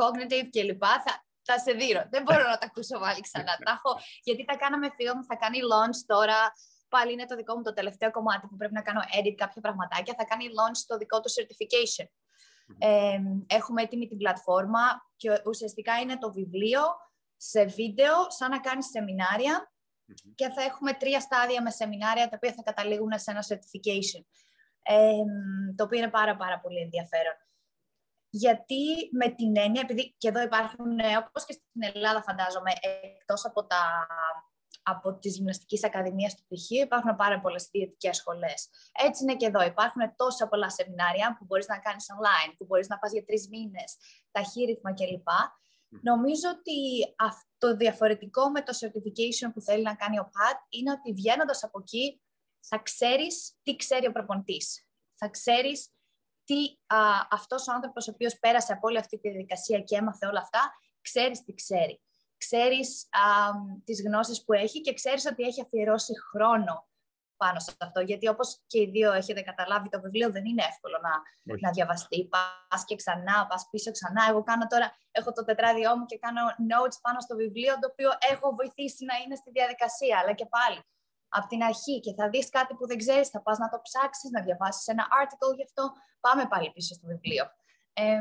cognitive κλπ, θα, θα σε δείρω. Δεν μπορώ (laughs) να τα ακούσω πάλι ξανά. τα έχω, γιατί τα κάναμε film, θα κάνει launch τώρα, πάλι είναι το δικό μου το τελευταίο κομμάτι που πρέπει να κάνω edit κάποια πραγματάκια, θα κάνει launch το δικό του certification. Ε, έχουμε έτοιμη την πλατφόρμα και ουσιαστικά είναι το βιβλίο σε βίντεο, σαν να κάνεις και θα έχουμε τρία στάδια με σεμινάρια τα οποία θα καταλήγουν σε ένα certification. Ε, το οποίο είναι πάρα πάρα πολύ ενδιαφέρον. Γιατί με την έννοια, επειδή και εδώ υπάρχουν, όπως και στην Ελλάδα φαντάζομαι, εκτός από τα από τις γυμναστικέ ακαδημίε του πτυχίου υπάρχουν πάρα πολλές ιδιωτικέ σχολές. Έτσι είναι και εδώ. Υπάρχουν τόσα πολλά σεμινάρια που μπορείς να κάνεις online, που μπορείς να πας για τρεις μήνες, ταχύρυθμα κλπ. Νομίζω ότι αυτό διαφορετικό με το certification που θέλει να κάνει ο ΠΑΤ είναι ότι βγαίνοντας από εκεί θα ξέρεις τι ξέρει ο προπονητής. Θα ξέρεις τι α, αυτός ο άνθρωπος ο οποίος πέρασε από όλη αυτή τη διαδικασία και έμαθε όλα αυτά, ξέρεις τι ξέρει ξέρεις α, τις γνώσεις που έχει και ξέρεις ότι έχει αφιερώσει χρόνο πάνω σε αυτό. Γιατί όπως και οι δύο έχετε καταλάβει, το βιβλίο δεν είναι εύκολο να, να διαβαστεί. Πας και ξανά, πας πίσω ξανά. Εγώ κάνω τώρα, έχω το τετράδιό μου και κάνω notes πάνω στο βιβλίο, το οποίο έχω βοηθήσει να είναι στη διαδικασία, αλλά και πάλι. Από την αρχή και θα δεις κάτι που δεν ξέρεις, θα πας να το ψάξεις, να διαβάσεις ένα article γι' αυτό, πάμε πάλι πίσω στο βιβλίο. Ε,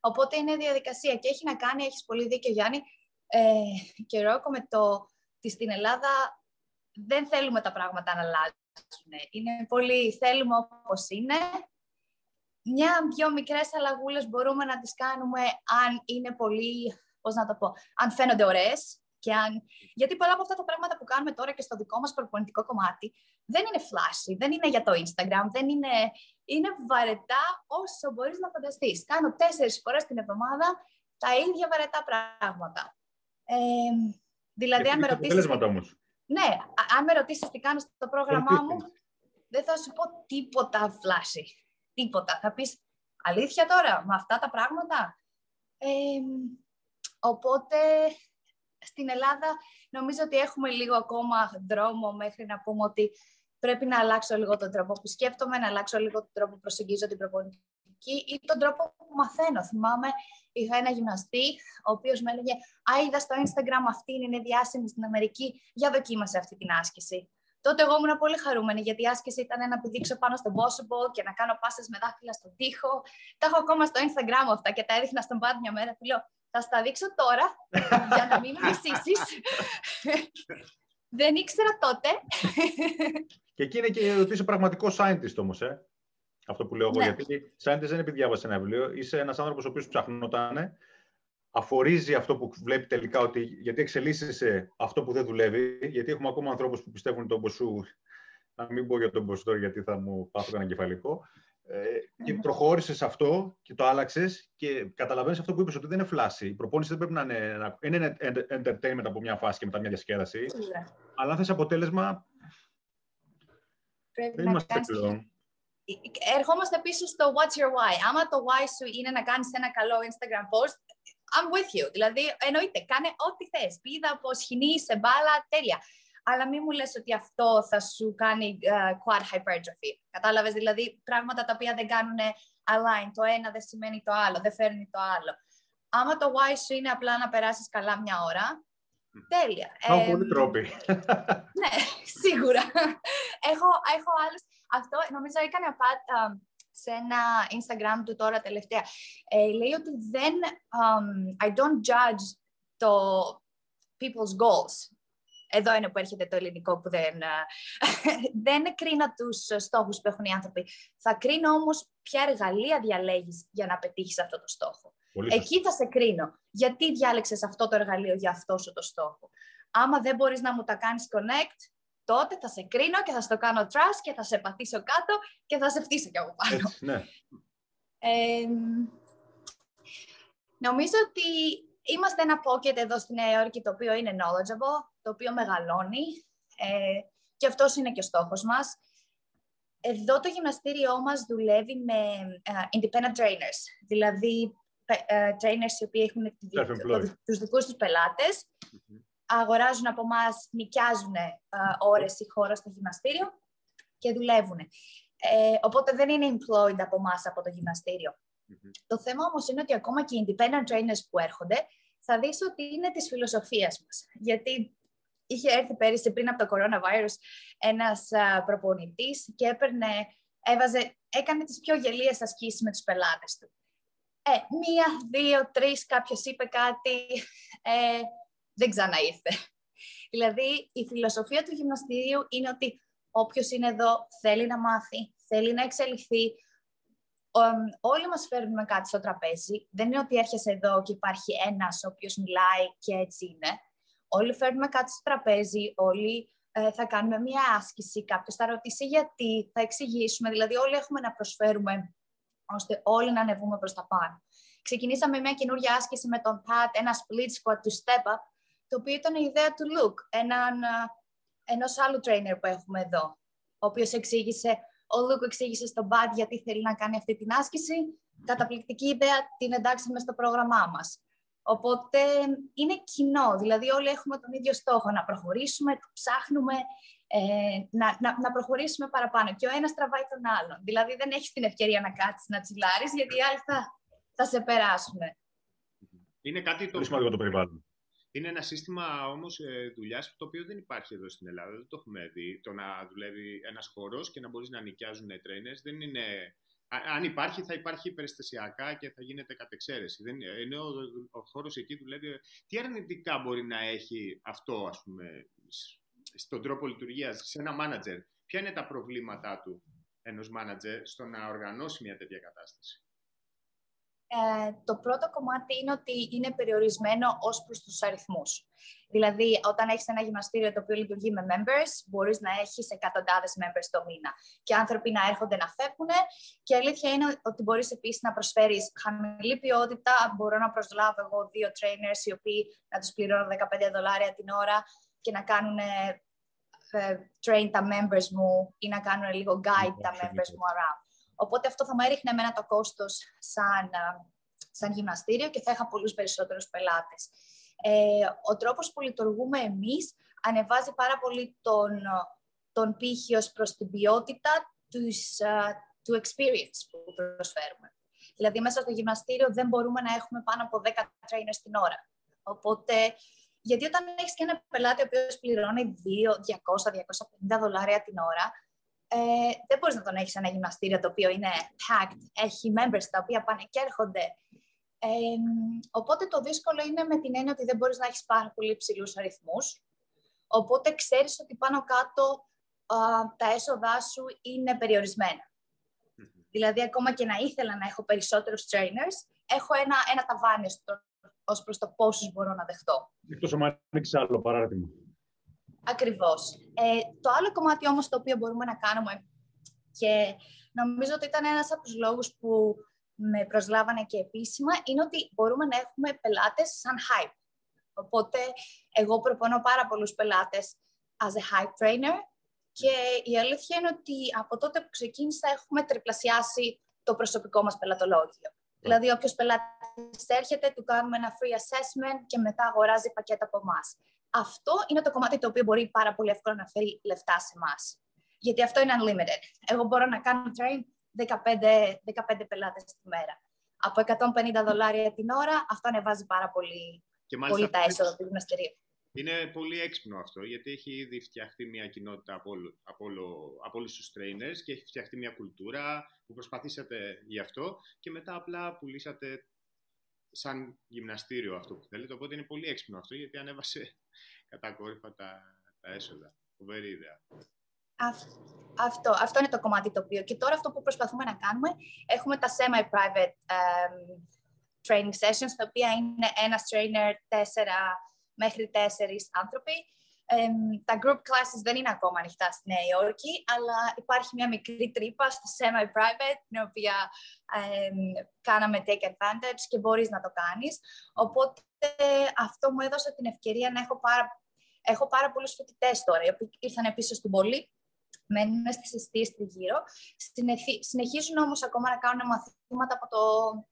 Οπότε είναι διαδικασία και έχει να κάνει, έχεις πολύ δίκιο Γιάννη, ε, και Ρόκο με το ότι στην Ελλάδα δεν θέλουμε τα πράγματα να αλλάξουν. Είναι πολύ, θέλουμε όπως είναι. Μια-δυο μικρές αλλαγούλες μπορούμε να τις κάνουμε αν είναι πολύ, πώς να το πω, αν φαίνονται ωραίες. Και αν... Γιατί πολλά από αυτά τα πράγματα που κάνουμε τώρα και στο δικό μας προπονητικό κομμάτι δεν είναι flashy, δεν είναι για το Instagram, δεν είναι είναι βαρετά όσο μπορείς να φανταστείς. Κάνω τέσσερις φορές την εβδομάδα τα ίδια βαρετά πράγματα. Ε, δηλαδή, αν με ρωτήσεις... Όμως. Ναι, αν με ρωτήσεις τι κάνω στο πρόγραμμά μου, δεν θα σου πω τίποτα φλάσι. Τίποτα. Θα πεις, αλήθεια τώρα, με αυτά τα πράγματα; Ε, οπότε, στην Ελλάδα νομίζω ότι έχουμε λίγο ακόμα δρόμο μέχρι να πούμε ότι πρέπει να αλλάξω λίγο τον τρόπο που σκέφτομαι, να αλλάξω λίγο τον τρόπο που προσεγγίζω την προπονητική ή τον τρόπο που μαθαίνω. Θυμάμαι, είχα ένα γυμναστή, ο οποίος με έλεγε Α, είδα στο Instagram αυτή είναι διάσημη στην Αμερική, για δοκίμασε αυτή την άσκηση. Τότε εγώ ήμουν πολύ χαρούμενη γιατί η άσκηση ήταν να πηδήξω πάνω στο Possible και να κάνω πάσες με δάχτυλα στον τοίχο. Τα έχω ακόμα στο Instagram αυτά και τα έδειχνα στον Πάντ μια μέρα. Του λέω, θα στα δείξω τώρα για να μην με Δεν ήξερα τότε. Και εκεί είναι και ότι είσαι πραγματικός scientist όμως, ε. Αυτό που λέω εγώ. Ναι. Γιατί scientist δεν είναι επειδή διάβασε ένα βιβλίο. Είσαι ένας άνθρωπος ο οποίος ψαχνόταν, αφορίζει αυτό που βλέπει τελικά, ότι, γιατί εξελίσσεσαι αυτό που δεν δουλεύει. Γιατί έχουμε ακόμα ανθρώπους που πιστεύουν τον Μποσού. Να μην πω για τον Μποσού τώρα, γιατί θα μου πάθω ένα κεφαλικό. Ε, και ναι. προχώρησες σε αυτό και το άλλαξες και καταλαβαίνεις αυτό που είπες, ότι δεν είναι φλάση. Η προπόνηση δεν πρέπει να είναι. Είναι entertainment από μια φάση και μετά μια διασκέδαση. Ναι. Αλλά αν θες αποτέλεσμα, Πρέπει να κάνεις... Ερχόμαστε πίσω στο what's your why. Άμα το why σου είναι να κάνεις ένα καλό Instagram post, I'm with you. Δηλαδή, εννοείται, κάνε ό,τι θες. Πήδα από σχοινή σε μπάλα, τέλεια. Αλλά μην μου λες ότι αυτό θα σου κάνει uh, quad hypertrophy. Κατάλαβες, δηλαδή, πράγματα τα οποία δεν κάνουν align. Το ένα δεν σημαίνει το άλλο, δεν φέρνει το άλλο. Άμα το why σου είναι απλά να περάσεις καλά μια ώρα, Τέλεια. Έχω πολύ τρόποι. (laughs) ναι, σίγουρα. έχω, έχω άλλους. Αυτό νομίζω έκανε σε ένα Instagram του τώρα τελευταία. Ε, λέει ότι δεν, um, I don't judge το people's goals. Εδώ είναι που έρχεται το ελληνικό που δεν... (laughs) δεν κρίνω τους στόχους που έχουν οι άνθρωποι. Θα κρίνω όμως ποια εργαλεία διαλέγεις για να πετύχεις αυτό το στόχο. Εκεί θα σε κρίνω. Γιατί διάλεξες αυτό το εργαλείο για αυτό σου το στόχο; Άμα δεν μπορείς να μου τα κάνεις connect, τότε θα σε κρίνω και θα στο κάνω trust και θα σε πατήσω κάτω και θα σε φτύσω κι εγώ πάνω. Έτσι, ναι. νομίζω ότι είμαστε ένα pocket εδώ στη Νέα Υόρκη το οποίο είναι knowledgeable, το οποίο μεγαλώνει ε, και αυτός είναι και ο στόχος μας. Εδώ το γυμναστήριό μας δουλεύει με uh, independent trainers, δηλαδή uh, trainers οι οποίοι έχουν τους δικούς τους πελάτες αγοράζουν από εμά, νοικιάζουν ε, ώρες ή χώρα στο γυμναστήριο και δουλεύουν. Ε, οπότε δεν είναι employed από εμά από το γυμναστηριο Το θέμα όμως είναι ότι ακόμα και οι independent trainers που έρχονται θα δεις ότι είναι της φιλοσοφίας μας. Γιατί είχε έρθει πέρυσι πριν από το coronavirus ένας uh, προπονητής και έπαιρνε, έβαζε, έκανε τις πιο γελίες ασκήσεις με τους πελάτες του. Ε, μία, δύο, τρεις, κάποιος είπε κάτι, ε, δεν ξαναήρθε. Δηλαδή, η φιλοσοφία του γυμναστηρίου είναι ότι όποιος είναι εδώ θέλει να μάθει, θέλει να εξελιχθεί. Όλοι μας φέρνουμε κάτι στο τραπέζι. Δεν είναι ότι έρχεσαι εδώ και υπάρχει ένας ο οποίος μιλάει και έτσι είναι. Όλοι φέρνουμε κάτι στο τραπέζι, όλοι ε, θα κάνουμε μία άσκηση, κάποιος θα ρωτήσει γιατί, θα εξηγήσουμε. Δηλαδή, όλοι έχουμε να προσφέρουμε ώστε όλοι να ανεβούμε προς τα πάνω. Ξεκινήσαμε μια καινούργια άσκηση με τον Pat, ένα split squat του step up, το οποίο ήταν η ιδέα του Luke, έναν, ενός άλλου trainer που έχουμε εδώ, ο οποίος εξήγησε, ο Luke εξήγησε στον Bad γιατί θέλει να κάνει αυτή την άσκηση, καταπληκτική ιδέα, την εντάξαμε στο πρόγραμμά μας. Οπότε είναι κοινό, δηλαδή όλοι έχουμε τον ίδιο στόχο, να προχωρήσουμε, ψάχνουμε, ε, να, να, να, προχωρήσουμε παραπάνω. Και ο ένας τραβάει τον άλλον. Δηλαδή δεν έχεις την ευκαιρία να κάτσεις να τσιλάρεις, γιατί οι άλλοι θα, θα σε περάσουν. Είναι κάτι το... σημαντικό το περιβάλλον. Είναι ένα σύστημα όμως ε, δουλειάς το οποίο δεν υπάρχει εδώ στην Ελλάδα. Δεν το έχουμε δει. Το να δουλεύει ένας χώρος και να μπορείς να νοικιάζουν trainers δεν είναι. Αν υπάρχει, θα υπάρχει περιστασιακά και θα γίνεται κατ' εξαίρεση. Δεν, ενώ ο, ο χώρος εκεί δουλεύει. Τι αρνητικά μπορεί να έχει αυτό, ας πούμε, στον τρόπο λειτουργίας, σε ένα manager. Ποια είναι τα προβλήματά του ενός manager στο να οργανώσει μια τέτοια κατάσταση; Ε, το πρώτο κομμάτι είναι ότι είναι περιορισμένο ως προς τους αριθμούς. Δηλαδή, όταν έχεις ένα γυμναστήριο το οποίο λειτουργεί με members, μπορείς να έχεις εκατοντάδες members το μήνα και άνθρωποι να έρχονται να φεύγουν και η αλήθεια είναι ότι μπορείς επίσης να προσφέρεις χαμηλή ποιότητα. Μπορώ να προσλάβω εγώ δύο trainers οι οποίοι να τους πληρώνω 15 δολάρια την ώρα και να κάνουν ε, train τα members μου ή να κάνουν λίγο guide τα members μου around. Οπότε αυτό θα μου έριχνε εμένα το κόστος σαν, σαν γυμναστήριο και θα είχα πολλούς περισσότερους πελάτες. Ε, ο τρόπος που λειτουργούμε εμείς ανεβάζει πάρα πολύ τον, τον πύχη ως προς την ποιότητα τους, του experience που προσφέρουμε. Δηλαδή, μέσα στο γυμναστήριο δεν μπορούμε να έχουμε πάνω από 10 trainers την ώρα. Οπότε, γιατί όταν έχεις και ένα πελάτη ο οποίος πληρώνει 200, 250 δολάρια την ώρα, ε, δεν μπορείς να τον έχεις ένα γυμναστήριο το οποίο είναι packed, έχει members τα οποία πάνε και έρχονται. Ε, οπότε το δύσκολο είναι με την έννοια ότι δεν μπορείς να έχεις πάρα πολύ ψηλούς αριθμούς. Οπότε ξέρεις ότι πάνω κάτω τα έσοδά σου είναι Δηλαδή, ακόμα και να ήθελα να έχω περισσότερους trainers, έχω ένα, ένα ταβάνι ως προς το πόσους μπορώ να δεχτώ. Εκτός αν ανοίξει άλλο παράδειγμα. Ακριβώς. Ε, το άλλο κομμάτι όμως το οποίο μπορούμε να κάνουμε και νομίζω ότι ήταν ένας από τους λόγους που με προσλάβανε και επίσημα είναι ότι μπορούμε να έχουμε πελάτες σαν hype. Οπότε εγώ προπονώ πάρα πολλούς πελάτες as a hype trainer και η αλήθεια είναι ότι από τότε που ξεκίνησα έχουμε τριπλασιάσει το προσωπικό μας πελατολόγιο. Δηλαδή, όποιος πελάτης έρχεται, του κάνουμε ένα free assessment και μετά αγοράζει πακέτα από εμάς. Αυτό είναι το κομμάτι το οποίο μπορεί πάρα πολύ εύκολα να φέρει λεφτά σε εμάς. Γιατί αυτό είναι unlimited. Εγώ μπορώ να κάνω train 15, 15 πελάτες τη μέρα. Από 150 δολάρια την ώρα, αυτό ανεβάζει πάρα πολύ, πολύ τα έσοδα του γυμναστηρίου. Είναι πολύ έξυπνο αυτό, γιατί έχει ήδη φτιαχτεί μια κοινότητα από, όλου, από, από όλους τους trainers και έχει φτιαχτεί μια κουλτούρα που προσπαθήσατε γι' αυτό και μετά απλά πουλήσατε σαν γυμναστήριο αυτό που θέλετε. Οπότε είναι πολύ έξυπνο αυτό, γιατί ανέβασε (laughs) κατακόρυφα τα, τα έσοδα. Φοβερή ιδέα. Αυτό, αυτό είναι το κομμάτι το οποίο. Και τώρα αυτό που προσπαθούμε να κάνουμε, έχουμε τα semi-private um, training sessions, τα οποία είναι ένας trainer, τέσσερα μέχρι τέσσερις άνθρωποι. Τα group classes δεν είναι ακόμα ανοιχτά στη Νέα Υόρκη, αλλά υπάρχει μια μικρή τρύπα στο semi-private, την οποία κάναμε take advantage και μπορείς να το κάνεις. Οπότε αυτό μου έδωσε την ευκαιρία να έχω πάρα, έχω πάρα πολλούς φοιτητές τώρα, οι οποίοι ήρθαν πίσω στην πόλη, μένουν στις αιστείες τριγύρω, συνεχίζουν όμως ακόμα να κάνουν μαθήματα που το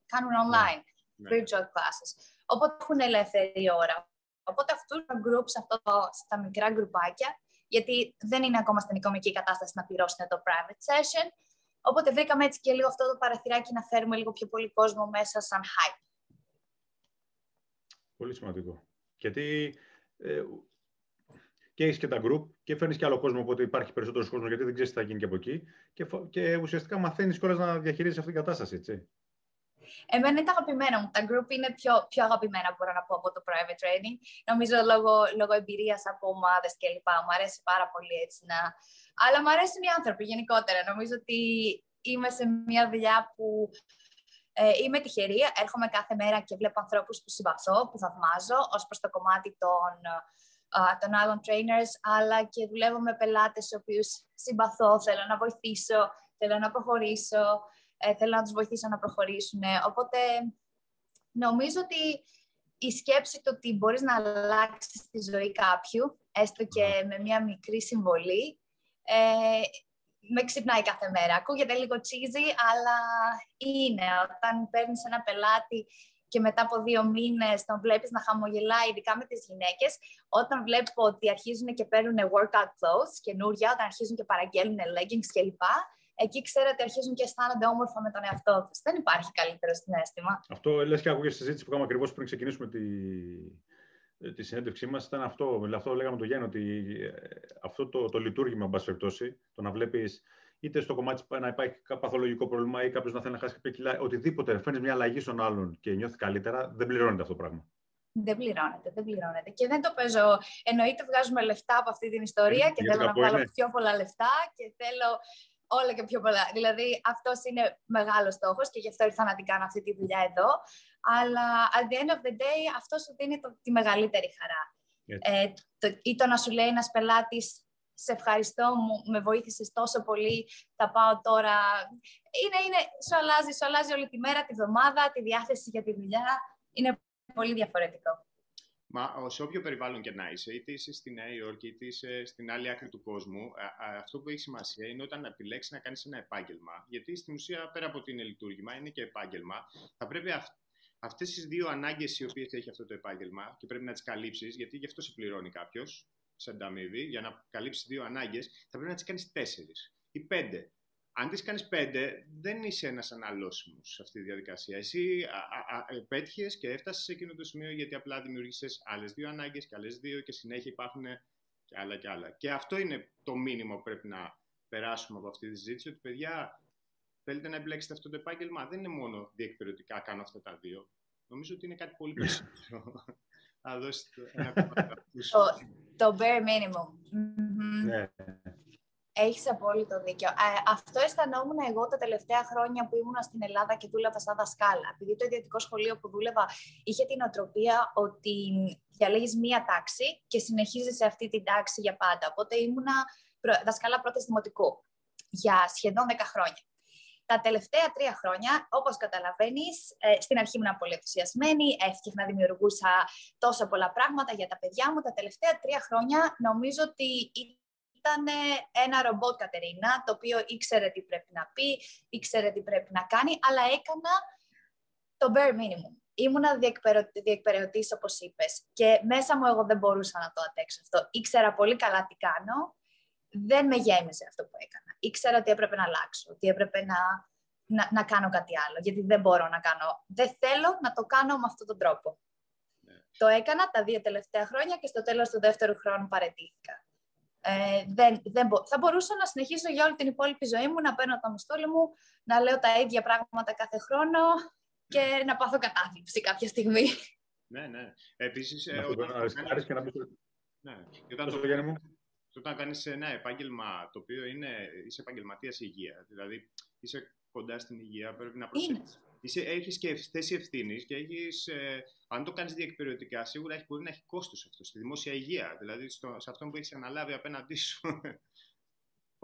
κάνουν ναι. online, ναι. virtual classes. Οπότε έχουν ελεύθερη ώρα. Οπότε αυτούς τα groups, αυτό το, στα μικρά γκρουπάκια, γιατί δεν είναι ακόμα στην οικονομική κατάσταση να πληρώσουν το private session. Οπότε βρήκαμε έτσι και λίγο αυτό το παραθυράκι να φέρουμε λίγο πιο πολύ κόσμο μέσα σαν hype. Πολύ σημαντικό. Γιατί ε, και έχεις και τα group και φέρνεις και άλλο κόσμο, οπότε υπάρχει περισσότερος κόσμος γιατί δεν ξέρεις τι θα γίνει και από εκεί. Και, και ουσιαστικά μαθαίνεις κιόλας να διαχειρίζει αυτή την κατάσταση, έτσι. Εμένα είναι τα αγαπημένα μου. Τα group είναι πιο, πιο αγαπημένα, μπορώ να πω, από το private training. Νομίζω λόγω, λόγω εμπειρίας από ομάδες κλπ. Μου αρέσει πάρα πολύ έτσι να. Αλλά μου αρέσουν οι άνθρωποι γενικότερα. Νομίζω ότι είμαι σε μια δουλειά που ε, είμαι τυχερή. Έρχομαι κάθε μέρα και βλέπω ανθρώπους που συμπαθώ, που θαυμάζω ως προς το κομμάτι των, των άλλων trainers, αλλά και δουλεύω με πελάτες του οποίους συμπαθώ, θέλω να βοηθήσω, θέλω να προχωρήσω ε, θέλω να τους βοηθήσω να προχωρήσουν. Οπότε νομίζω ότι η σκέψη το ότι μπορείς να αλλάξεις τη ζωή κάποιου, έστω και με μια μικρή συμβολή, ε, με ξυπνάει κάθε μέρα. Ακούγεται λίγο cheesy, αλλά είναι. Όταν παίρνεις ένα πελάτη και μετά από δύο μήνες τον βλέπεις να χαμογελάει, ειδικά με τις γυναίκες, όταν βλέπω ότι αρχίζουν και παίρνουν workout clothes καινούρια, όταν αρχίζουν και παραγγέλνουν leggings κλπ εκεί ξέρετε αρχίζουν και αισθάνονται όμορφα με τον εαυτό τους. Δεν υπάρχει καλύτερο συνέστημα. Αυτό λες και άκουγες στη συζήτηση που κάναμε ακριβώς πριν ξεκινήσουμε τη, τη συνέντευξή μας. Ήταν αυτό. Δηλαδή αυτό λέγαμε το Γιάννη, ότι ε, αυτό το, το λειτουργήμα, εν περιπτώσει, το να βλέπεις είτε στο κομμάτι να υπάρχει παθολογικό πρόβλημα ή κάποιος να θέλει να χάσει κάποια κιλά, οτιδήποτε, φέρνεις μια αλλαγή στον άλλον και νιώθεις καλύτερα, δεν πληρώνεται αυτό το πράγμα. Δεν πληρώνεται, δεν πληρώνεται. Και δεν το παίζω. Εννοείται βγάζουμε λεφτά από αυτή την ιστορία και θέλω να βγάλω πιο πολλά λεφτά και θέλω όλα και πιο πολλά. Δηλαδή, αυτός είναι μεγάλος στόχος και γι' αυτό ήρθα να την κάνω αυτή τη δουλειά εδώ. Αλλά at the end of the day, αυτό σου δίνει το, τη μεγαλύτερη χαρά. Ε, το, ή το να σου λέει ένας πελάτης, σε ευχαριστώ, μου, με βοήθησες τόσο πολύ, θα πάω τώρα. Είναι, είναι, σου αλλάζει, σου αλλάζει όλη τη μέρα, τη βδομάδα, τη διάθεση για τη δουλειά. Είναι πολύ διαφορετικό. Μα σε όποιο περιβάλλον και να είσαι, είτε είσαι στη Νέα Υόρκη, είτε είσαι στην άλλη άκρη του κόσμου, αυτό που έχει σημασία είναι όταν επιλέξεις να κάνεις ένα επάγγελμα. Γιατί στην ουσία, πέρα από ότι είναι λειτουργήμα, είναι και επάγγελμα. Θα πρέπει αυ... αυτές τις δύο ανάγκες οι οποίες έχει αυτό το επάγγελμα και πρέπει να τις καλύψεις, γιατί γι' αυτό σε πληρώνει κάποιος, σαν ταμίδι, για να καλύψεις δύο ανάγκες, θα πρέπει να τις κάνεις τέσσερις ή πέντε αν τις κάνεις πέντε, δεν είσαι ένας αναλώσιμος σε αυτή τη διαδικασία. Εσύ πέτυχες και έφτασες σε εκείνο το σημείο γιατί απλά δημιούργησες άλλες δύο ανάγκες και άλλες δύο και συνέχεια υπάρχουν και άλλα και άλλα. Και αυτό είναι το μήνυμα που πρέπει να περάσουμε από αυτή τη συζήτηση, ότι παιδιά, θέλετε να επιλέξετε αυτό το επάγγελμα. Δεν είναι μόνο διεκπαιρεωτικά κάνω αυτά τα δύο. Νομίζω ότι είναι κάτι πολύ περισσότερο. (laughs) Θα δώσετε ένα Το bare minimum. Ναι. Έχεις απόλυτο δίκιο. Ε, αυτό αισθανόμουν εγώ τα τελευταία χρόνια που ήμουν στην Ελλάδα και δούλευα σαν δασκάλα. Επειδή το ιδιωτικό σχολείο που δούλευα είχε την οτροπία ότι διαλέγεις μία τάξη και συνεχίζεις σε αυτή την τάξη για πάντα. Οπότε ήμουνα δασκάλα πρώτη δημοτικού για σχεδόν 10 χρόνια. Τα τελευταία τρία χρόνια, όπως καταλαβαίνεις, ε, στην αρχή ήμουν πολύ ενθουσιασμένη, έφτιαχνα, δημιουργούσα τόσα πολλά πράγματα για τα παιδιά μου. Τα τελευταία τρία χρόνια νομίζω ότι ήταν ένα ρομπότ Κατερίνα, το οποίο ήξερε τι πρέπει να πει, ήξερε τι πρέπει να κάνει, αλλά έκανα το bare minimum. Ήμουνα διεκπαιρεωτής, όπως είπες, και μέσα μου εγώ δεν μπορούσα να το αντέξω αυτό. Ήξερα πολύ καλά τι κάνω, δεν με γέμιζε αυτό που έκανα. Ήξερα ότι έπρεπε να αλλάξω, ότι έπρεπε να, να, να κάνω κάτι άλλο, γιατί δεν μπορώ να κάνω, δεν θέλω να το κάνω με αυτόν τον τρόπο. Το έκανα τα δύο τελευταία χρόνια και στο τέλος του δεύτερου χρόνου παρετήθηκα. Ε, δεν, δεν θα μπορούσα να συνεχίσω για όλη την υπόλοιπη ζωή μου, να παίρνω το μισθούλη μου, να λέω τα ίδια πράγματα κάθε χρόνο και να πάθω κατάθλιψη κάποια στιγμή. Ναι, ναι. Επίσης, ε, όταν, κάνεις... και να πεις... ναι. όταν, το... όταν κάνεις ένα επάγγελμα το οποίο είναι, είσαι επαγγελματίας υγεία, δηλαδή είσαι κοντά στην υγεία, πρέπει να προσέξεις. Είσαι, έχεις και θέση ευθύνης και έχεις, ε, αν το κάνεις διεκπαιρεωτικά, σίγουρα έχει, μπορεί να έχει κόστος αυτό στη δημόσια υγεία, δηλαδή στο, σε αυτό που έχεις αναλάβει απέναντί σου. (laughs)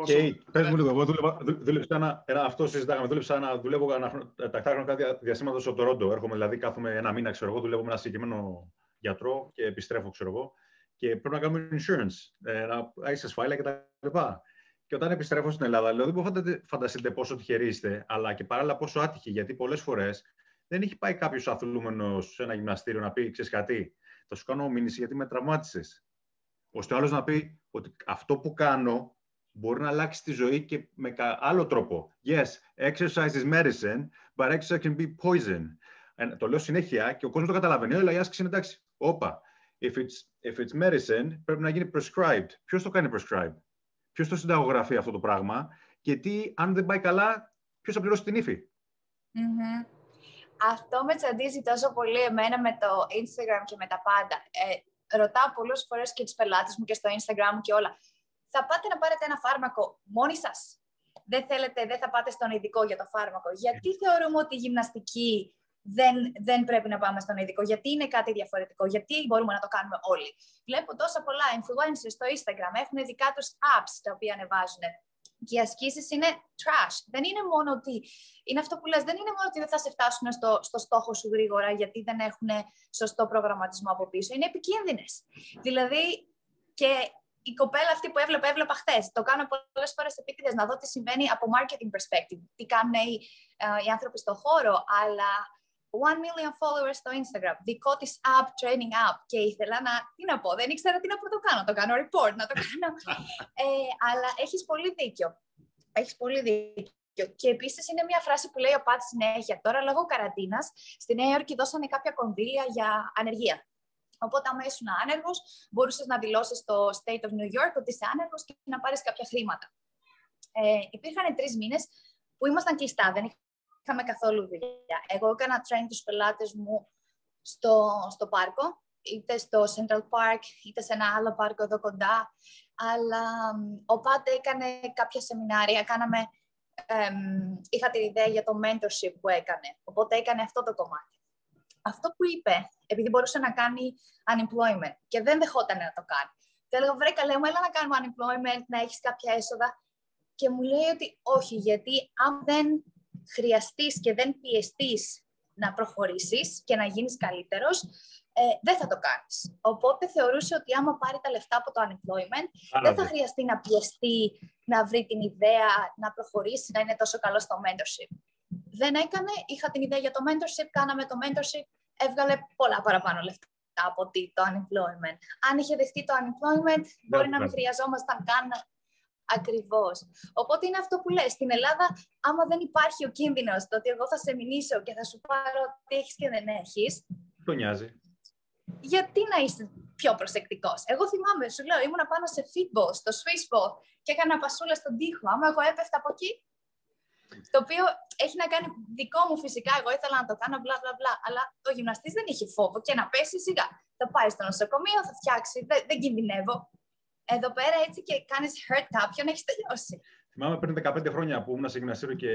Και πες μου λίγο, εγώ δούλευα, δούλεψα ένα, ένα, αυτό συζητάγαμε, δούλεψα ένα, δουλεύω ένα, τα χρονικά διαστήματα στο Τορόντο. Έρχομαι δηλαδή κάθομαι ένα μήνα, ξέρω εγώ, δουλεύω με ένα συγκεκριμένο γιατρό και επιστρέφω, ξέρω εγώ. Και πρέπει να κάνουμε insurance, ε, να έχει ασφάλεια κτλ. Και όταν επιστρέφω στην Ελλάδα, λέω: Δεν μπορείτε να φανταστείτε πόσο τυχεροί είστε, αλλά και παράλληλα πόσο άτυχοι. Γιατί πολλές φορές δεν έχει πάει κάποιος αθλούμενος σε ένα γυμναστήριο να πει: Ξέρεις κάτι, θα σου κάνω μήνυση γιατί με τραυμάτισες. ώστε ο άλλος να πει ότι αυτό που κάνω μπορεί να αλλάξει τη ζωή και με άλλο τρόπο. Yes, exercise is medicine, but exercise can be poison. And, το λέω συνέχεια και ο κόσμος το καταλαβαίνει. Αλλά η άσκηση είναι εντάξει. Όπα. If it's, if it's medicine, πρέπει να γίνει prescribed. Ποιος το κάνει prescribed? Ποιος το συνταγογραφεί αυτό το πράγμα; Και τι, αν δεν πάει καλά, ποιος θα πληρώσει την ύφη; Mm-hmm. Αυτό με τσαντίζει τόσο πολύ εμένα με το Instagram και με τα πάντα. Ε, ρωτάω πολλές φορές και τους πελάτες μου και στο Instagram και όλα θα πάτε να πάρετε ένα φάρμακο μόνοι σας; Δεν θέλετε, δεν θα πάτε στον ειδικό για το φάρμακο; Γιατί θεωρούμε ότι η γυμναστική δεν, δεν πρέπει να πάμε στον ειδικό, γιατί είναι κάτι διαφορετικό, γιατί μπορούμε να το κάνουμε όλοι. Βλέπω τόσα πολλά influencers στο Instagram, έχουν δικά τους apps τα οποία ανεβάζουν. Και οι ασκήσεις είναι trash. Δεν είναι μόνο ότι. Είναι αυτό που λες, δεν είναι μόνο ότι δεν θα σε φτάσουν στο, στο στόχο σου γρήγορα, γιατί δεν έχουν σωστό προγραμματισμό από πίσω. Είναι επικίνδυνες. Δηλαδή, και η κοπέλα αυτή που έβλεπα, έβλεπα χθες. Το κάνω πολλές φορές επίτηδες να δω τι συμβαίνει από marketing perspective. Τι κάνουν οι, uh, οι άνθρωποι στον χώρο, αλλά 1 million followers στο Instagram, δικό της app, training app. Και ήθελα να, τι να πω, δεν ήξερα τι να το κάνω. Το κάνω report, να το κάνω. (laughs) ε, αλλά έχεις πολύ δίκιο. Έχεις πολύ δίκιο. Και επίσης είναι μια φράση που λέει ο Πατ συνέχεια. Τώρα, λόγω καραντίνας, στη Νέα Υόρκη δώσανε κάποια κονδύλια για ανεργία. Οπότε, άμα ήσουν άνεργος, μπορούσες να δηλώσεις στο State of New York ότι είσαι άνεργος και να πάρεις κάποια χρήματα. Ε, υπήρχαν τρεις μήνες που ήμασταν κλειστά, δεν είχαμε καθόλου δουλειά. Εγώ έκανα train τους πελάτες μου στο, στο πάρκο, είτε στο Central Park, είτε σε ένα άλλο πάρκο εδώ κοντά. Αλλά ο Πάτε έκανε κάποια σεμινάρια, κάναμε, είχα την ιδέα για το mentorship που έκανε. Οπότε έκανε αυτό το κομμάτι αυτό που είπε, επειδή μπορούσε να κάνει unemployment και δεν δεχόταν να το κάνει. Του έλεγα, βρε καλέ μου, έλα να κάνουμε unemployment, να έχεις κάποια έσοδα. Και μου λέει ότι όχι, γιατί αν δεν χρειαστείς και δεν πιεστείς να προχωρήσεις και να γίνεις καλύτερος, ε, δεν θα το κάνεις. Οπότε θεωρούσε ότι άμα πάρει τα λεφτά από το unemployment, δεν θα χρειαστεί να πιεστεί, να βρει την ιδέα, να προχωρήσει, να είναι τόσο καλό στο mentorship. Δεν έκανε, είχα την ιδέα για το mentorship, κάναμε το mentorship, έβγαλε πολλά παραπάνω λεφτά από ότι το unemployment. Αν είχε δεχτεί το unemployment, μπορεί να μην χρειαζόμασταν καν Ακριβώς. Οπότε είναι αυτό που λες. Στην Ελλάδα, άμα δεν υπάρχει ο κίνδυνος το ότι εγώ θα σε μηνύσω και θα σου πάρω τι έχεις και δεν έχεις. Το νοιάζει. Γιατί να είσαι πιο προσεκτικός; Εγώ θυμάμαι, σου λέω, ήμουν πάνω σε football, στο Swiss ball και έκανα πασούλα στον τοίχο. Άμα εγώ έπεφτα από εκεί, το οποίο έχει να κάνει δικό μου φυσικά. Εγώ ήθελα να το κάνω μπλα μπλα μπλα. Αλλά ο γυμναστής δεν είχε φόβο και να πέσει σιγά. Θα πάει στο νοσοκομείο, θα φτιάξει, δεν, δεν κινδυνεύω. Εδώ πέρα έτσι και κάνεις hurt κάποιον, έχεις τελειώσει; Θυμάμαι πριν 15 χρόνια που ήμουν σε γυμναστήριο και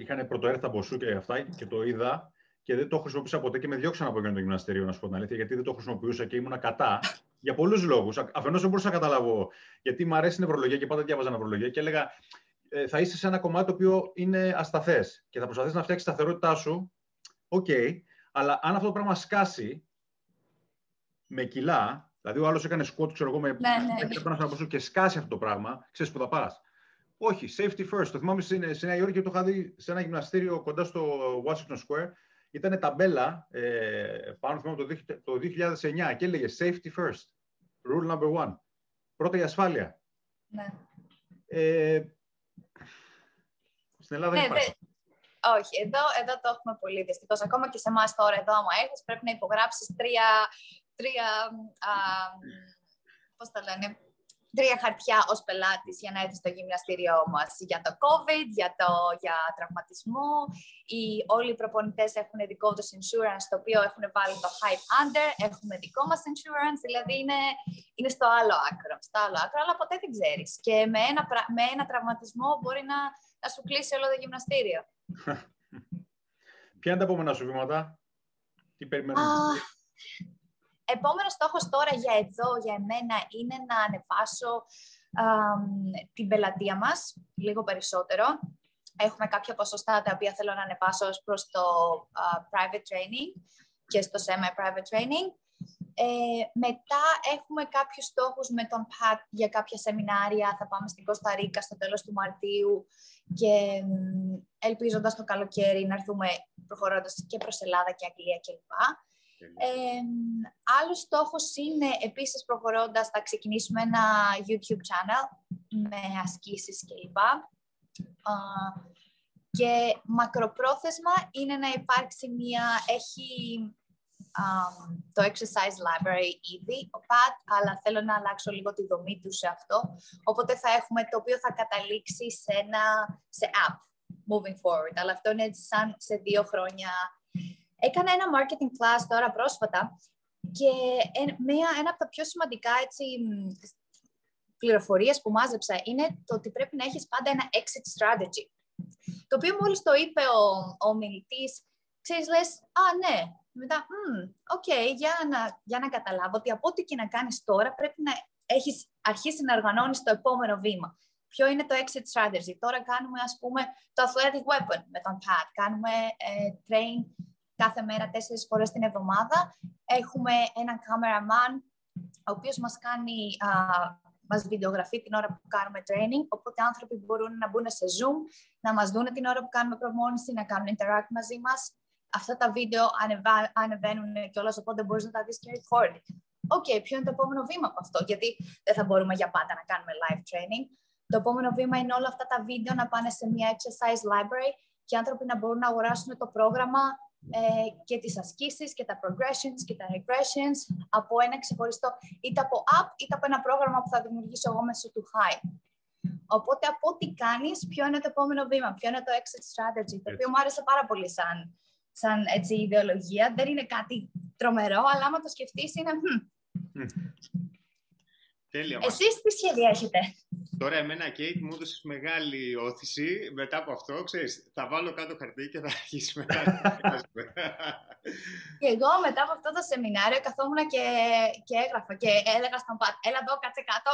είχαν πρωτοέρθα από σου και αυτά και το είδα και δεν το χρησιμοποιούσα ποτέ και με διώξαν από εκείνο το γυμναστήριο, να σου πω την αλήθεια, γιατί δεν το χρησιμοποιούσα και ήμουν κατά. Για πολλούς λόγους. Αφενός δεν μπορούσα να καταλάβω γιατί μου αρέσει η νευρολογία και πάντα διάβαζα νευρολογία και έλεγα ε, θα είσαι σε ένα κομμάτι το οποίο είναι ασταθές και θα προσπαθείς να φτιάξεις τη σταθερότητά σου. OK, okay, αλλά αν αυτό το πράγμα σκάσει με κιλά, δηλαδή ο άλλος έκανε squat, ξέρω εγώ, με ναι, ναι. και σκάσει αυτό το πράγμα, ξέρεις που θα πας. Όχι, safety first. Το θυμάμαι στη Νέα Υόρκη και το είχα δει σε ένα γυμναστήριο κοντά στο Washington Square. Ήταν ταμπέλα ε, πάνω θυμάμαι, το, το 2009 και έλεγε safety first. Rule number one. Πρώτα η ασφάλεια. Ναι. Ε, στην Ελλάδα δεν ναι, υπάρχει. Όχι, εδώ, εδώ το έχουμε πολύ δυστυχώς. Ακόμα και σε εμάς τώρα, εδώ, άμα έρθεις, πρέπει να υπογράψεις τρία, τρία α, πώς τα λένε, τρία χαρτιά ως πελάτης για να έρθει στο γυμναστήριό μας για το COVID, για, το, για τραυματισμό. Οι, όλοι οι προπονητές έχουν δικό τους insurance, το οποίο έχουν βάλει το Hype Under, έχουμε δικό μας insurance, δηλαδή είναι, είναι στο άλλο άκρο, στο άλλο άκρο, αλλά ποτέ δεν ξέρεις. Και με ένα, με ένα τραυματισμό μπορεί να, να σου κλείσει όλο το γυμναστήριο. (laughs) Ποια είναι τα επόμενα σου βήματα, τι περιμένουμε; Επόμενος στόχος τώρα για εδώ, για εμένα, είναι να ανεβάσω την πελατεία μας λίγο περισσότερο. Έχουμε κάποια ποσοστά τα οποία θέλω να ανεβάσω προς το private training και στο semi-private training. Ε, μετά έχουμε κάποιους στόχους με τον ΠΑΤ για κάποια σεμινάρια. Θα πάμε στην Κωνσταντίνα στο τέλος του Μαρτίου και ελπίζοντας το καλοκαίρι να έρθουμε προχωρώντας και προς Ελλάδα και Αγγλία κλπ. Ε, άλλος στόχος είναι επίσης προχωρώντας θα ξεκινήσουμε ένα YouTube channel με ασκήσεις κλπ. και μακροπρόθεσμα είναι να υπάρξει μια, έχει το exercise library ήδη, ο Pat, αλλά θέλω να αλλάξω λίγο τη δομή του σε αυτό. Οπότε θα έχουμε το οποίο θα καταλήξει σε ένα σε app moving forward. Αλλά αυτό είναι σαν σε δύο χρόνια Έκανα ένα marketing class τώρα πρόσφατα και μία, ένα από τα πιο σημαντικά έτσι, πληροφορίες που μάζεψα είναι το ότι πρέπει να έχεις πάντα ένα exit strategy. Το οποίο μόλις το είπε ο, ο ομιλητής, ξέρεις, λες, α, ναι, μετά, OK, okay, για, να, για να καταλάβω ότι από ό,τι και να κάνεις τώρα πρέπει να έχεις αρχίσει να οργανώνεις το επόμενο βήμα. Ποιο είναι το exit strategy; Τώρα κάνουμε, ας πούμε, το athletic weapon με τον Pat. Κάνουμε ε, train κάθε μέρα τέσσερις φορές την εβδομάδα. Έχουμε έναν cameraman, ο οποίος μας κάνει, α, μας βιντεογραφεί την ώρα που κάνουμε training, οπότε άνθρωποι μπορούν να μπουν σε Zoom, να μας δουν την ώρα που κάνουμε προπόνηση, να κάνουν interact μαζί μας. Αυτά τα βίντεο ανεβα... ανεβαίνουν κιόλας, οπότε μπορείς να τα δεις και recorded. OK, okay, ποιο είναι το επόμενο βήμα από αυτό, γιατί δεν θα μπορούμε για πάντα να κάνουμε live training. Το επόμενο βήμα είναι όλα αυτά τα βίντεο να πάνε σε μια exercise library και οι άνθρωποι να μπορούν να αγοράσουν το πρόγραμμα ε, και τις ασκήσεις και τα progressions και τα regressions από ένα ξεχωριστό είτε από app είτε από ένα πρόγραμμα που θα δημιουργήσω εγώ μέσω του High. Οπότε από ό,τι κάνεις, ποιο είναι το επόμενο βήμα, ποιο είναι το exit strategy, το οποίο μου άρεσε πάρα πολύ σαν, σαν έτσι, ιδεολογία. Δεν είναι κάτι τρομερό, αλλά άμα το σκεφτείς είναι... Τέλεια. Εσείς τι σχέδια έχετε; Τώρα εμένα, Κέιτ, μου έδωσες μεγάλη όθηση. Μετά από αυτό, ξέρεις, θα βάλω κάτω χαρτί και θα αρχίσει μετά. και εγώ μετά από αυτό το σεμινάριο καθόμουν και, και έγραφα και έλεγα στον Πατ, έλα εδώ, κάτσε κάτω,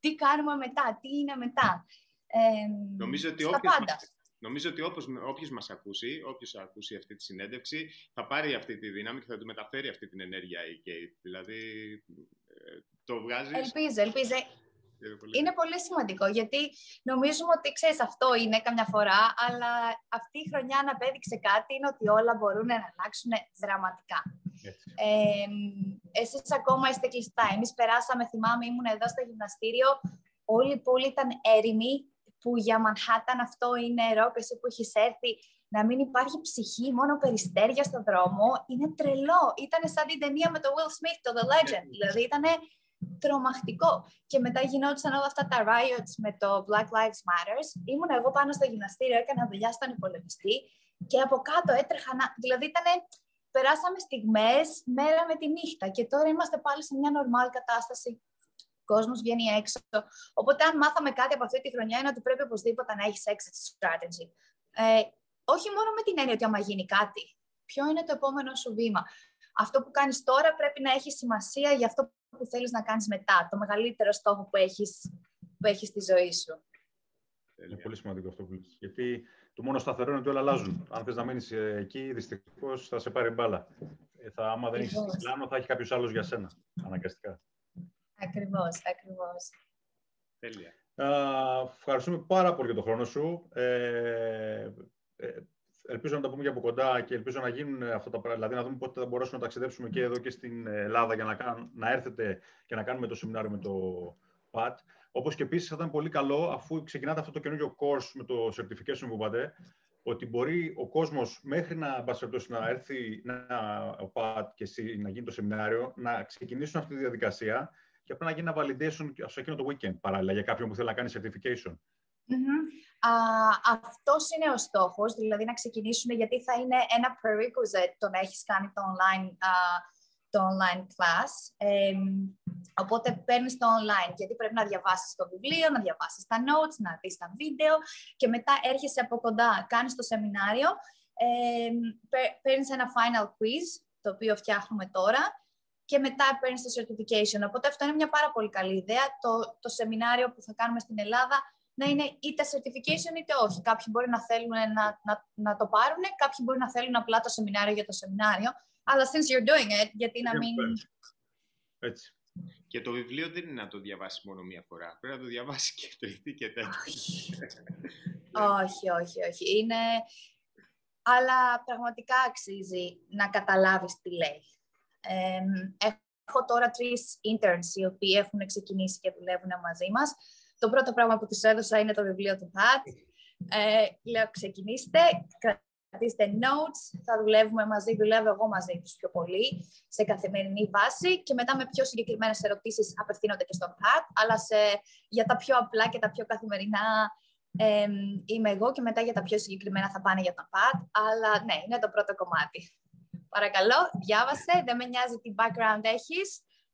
τι κάνουμε μετά, τι είναι μετά. Ε, νομίζω ότι όποιος μας, νομίζω ότι όπως, όποιος μας ακούσει, όποιος ακούσει αυτή τη συνέντευξη, θα πάρει αυτή τη δύναμη και θα του μεταφέρει αυτή την ενέργεια η Κέιτ. Δηλαδή, ε, το βγάζεις... Ελπίζω, ελπίζω. Είναι πολύ σημαντικό γιατί νομίζουμε ότι ξέρεις αυτό είναι καμιά φορά, αλλά αυτή η χρονιά αναπέδειξε κάτι είναι ότι όλα μπορούν να αλλάξουν δραματικά. Ε, εσείς ακόμα είστε κλειστά. Εμείς περάσαμε, θυμάμαι, ήμουν εδώ στο γυμναστήριο, όλη η πόλη ήταν έρημη, που για Μανχάταν αυτό είναι ρόκ, εσύ που έχεις έρθει, να μην υπάρχει ψυχή, μόνο περιστέρια στον δρόμο, είναι τρελό. Ήταν σαν την ταινία με το Will Smith, το The Legend. Δηλαδή ήταν τρομακτικό. Και μετά γινόντουσαν όλα αυτά τα riots με το Black Lives Matter. Ήμουν εγώ πάνω στο γυμναστήριο, έκανα δουλειά στον υπολογιστή και από κάτω έτρεχα να... Δηλαδή ήταν... Περάσαμε στιγμές μέρα με τη νύχτα και τώρα είμαστε πάλι σε μια normal κατάσταση. Ο κόσμος βγαίνει έξω. Οπότε αν μάθαμε κάτι από αυτή τη χρονιά είναι ότι πρέπει οπωσδήποτε να έχεις exit strategy. Ε, όχι μόνο με την έννοια ότι άμα γίνει κάτι, ποιο είναι το επόμενο σου βήμα. Αυτό που κάνεις τώρα πρέπει να έχει σημασία για αυτό που θέλεις να κάνεις μετά, το μεγαλύτερο στόχο που έχεις, που έχεις στη ζωή σου. Είναι πολύ σημαντικό αυτό που λες. Γιατί το μόνο σταθερό είναι ότι όλα αλλάζουν. Αν θες να μείνεις εκεί, δυστυχώς θα σε πάρει μπάλα. Ε, θα, άμα δεν έχεις πλάνο, θα έχει κάποιος άλλος για σένα, αναγκαστικά. Ακριβώς, ακριβώς. Τέλεια. Uh, ευχαριστούμε πάρα πολύ για τον χρόνο σου. Ε, ε, ελπίζω να τα πούμε και από κοντά και ελπίζω να γίνουν αυτά τα πράγματα. Δηλαδή, να δούμε πότε θα μπορέσουμε να ταξιδέψουμε και εδώ και στην Ελλάδα για να, κάνουν, να έρθετε και να κάνουμε το σεμινάριο με το ΠΑΤ. Όπως και επίσης, θα ήταν πολύ καλό, αφού ξεκινάτε αυτό το καινούριο course με το certification που είπατε, ότι μπορεί ο κόσμος μέχρι να, να έρθει να, ο ΠΑΤ και εσύ να γίνει το σεμινάριο, να ξεκινήσουν αυτή τη διαδικασία και απλά να γίνει ένα validation σε εκείνο το weekend παράλληλα για κάποιον που θέλει να κάνει certification. Mm-hmm. αυτός είναι ο στόχος, δηλαδή να ξεκινήσουμε γιατί θα είναι ένα prerequisite το να έχεις κάνει το online, το online class. οπότε παίρνεις το online γιατί πρέπει να διαβάσεις το βιβλίο, να διαβάσεις τα notes, να δεις τα βίντεο και μετά έρχεσαι από κοντά, κάνεις το σεμινάριο, ε, παίρνεις ένα final quiz το οποίο φτιάχνουμε τώρα και μετά παίρνεις το certification. Οπότε αυτό είναι μια πάρα πολύ καλή ιδέα. Το, το σεμινάριο που θα κάνουμε στην Ελλάδα να είναι είτε certification είτε όχι. Κάποιοι μπορεί να θέλουν να, να, να το πάρουν, κάποιοι μπορεί να θέλουν απλά το σεμινάριο για το σεμινάριο. Αλλά since you're doing it, γιατί να μην... Έτσι. Και το βιβλίο δεν είναι να το διαβάσεις μόνο μία φορά. Πρέπει να το διαβάσεις και τρίτη και τέταρτη. όχι, όχι, όχι. Είναι... Αλλά πραγματικά αξίζει να καταλάβεις τι λέει. Ε, έχω τώρα τρεις interns οι οποίοι έχουν ξεκινήσει και δουλεύουν μαζί μας το πρώτο πράγμα που τους έδωσα είναι το βιβλίο του Pat. Ε, λέω, ξεκινήστε, κρατήστε notes, θα δουλεύουμε μαζί, δουλεύω εγώ μαζί τους πιο πολύ, σε καθημερινή βάση και μετά με πιο συγκεκριμένες ερωτήσεις απευθύνονται και στον Pat, αλλά σε, για τα πιο απλά και τα πιο καθημερινά ε, είμαι εγώ και μετά για τα πιο συγκεκριμένα θα πάνε για τον Pat, αλλά ναι, είναι το πρώτο κομμάτι. Παρακαλώ, διάβασε, δεν με νοιάζει τι background έχεις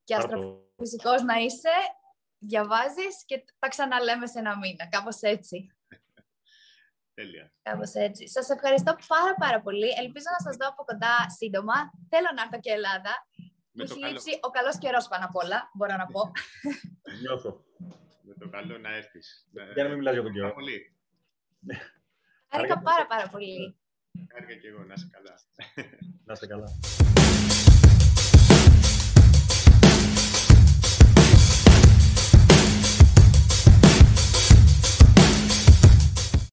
και αστροφυσικός να είσαι, διαβάζεις και τα ξαναλέμε σε ένα μήνα. Κάπως έτσι. (laughs) Τέλεια. Κάπως έτσι. Σας ευχαριστώ πάρα πάρα πολύ. Ελπίζω να σας δω από κοντά σύντομα. Θέλω να έρθω και Ελλάδα. Με Μου έχει λείψει ο καλός καιρός πάνω απ' όλα, μπορώ να πω. (laughs) Νιώθω. Με το καλό να έρθεις. Για να μην μιλάς για τον καιρό. Πολύ. Χάρηκα πάρα πάρα πολύ. Χάρηκα και εγώ. Να είσαι καλά. Να είσαι καλά. (laughs)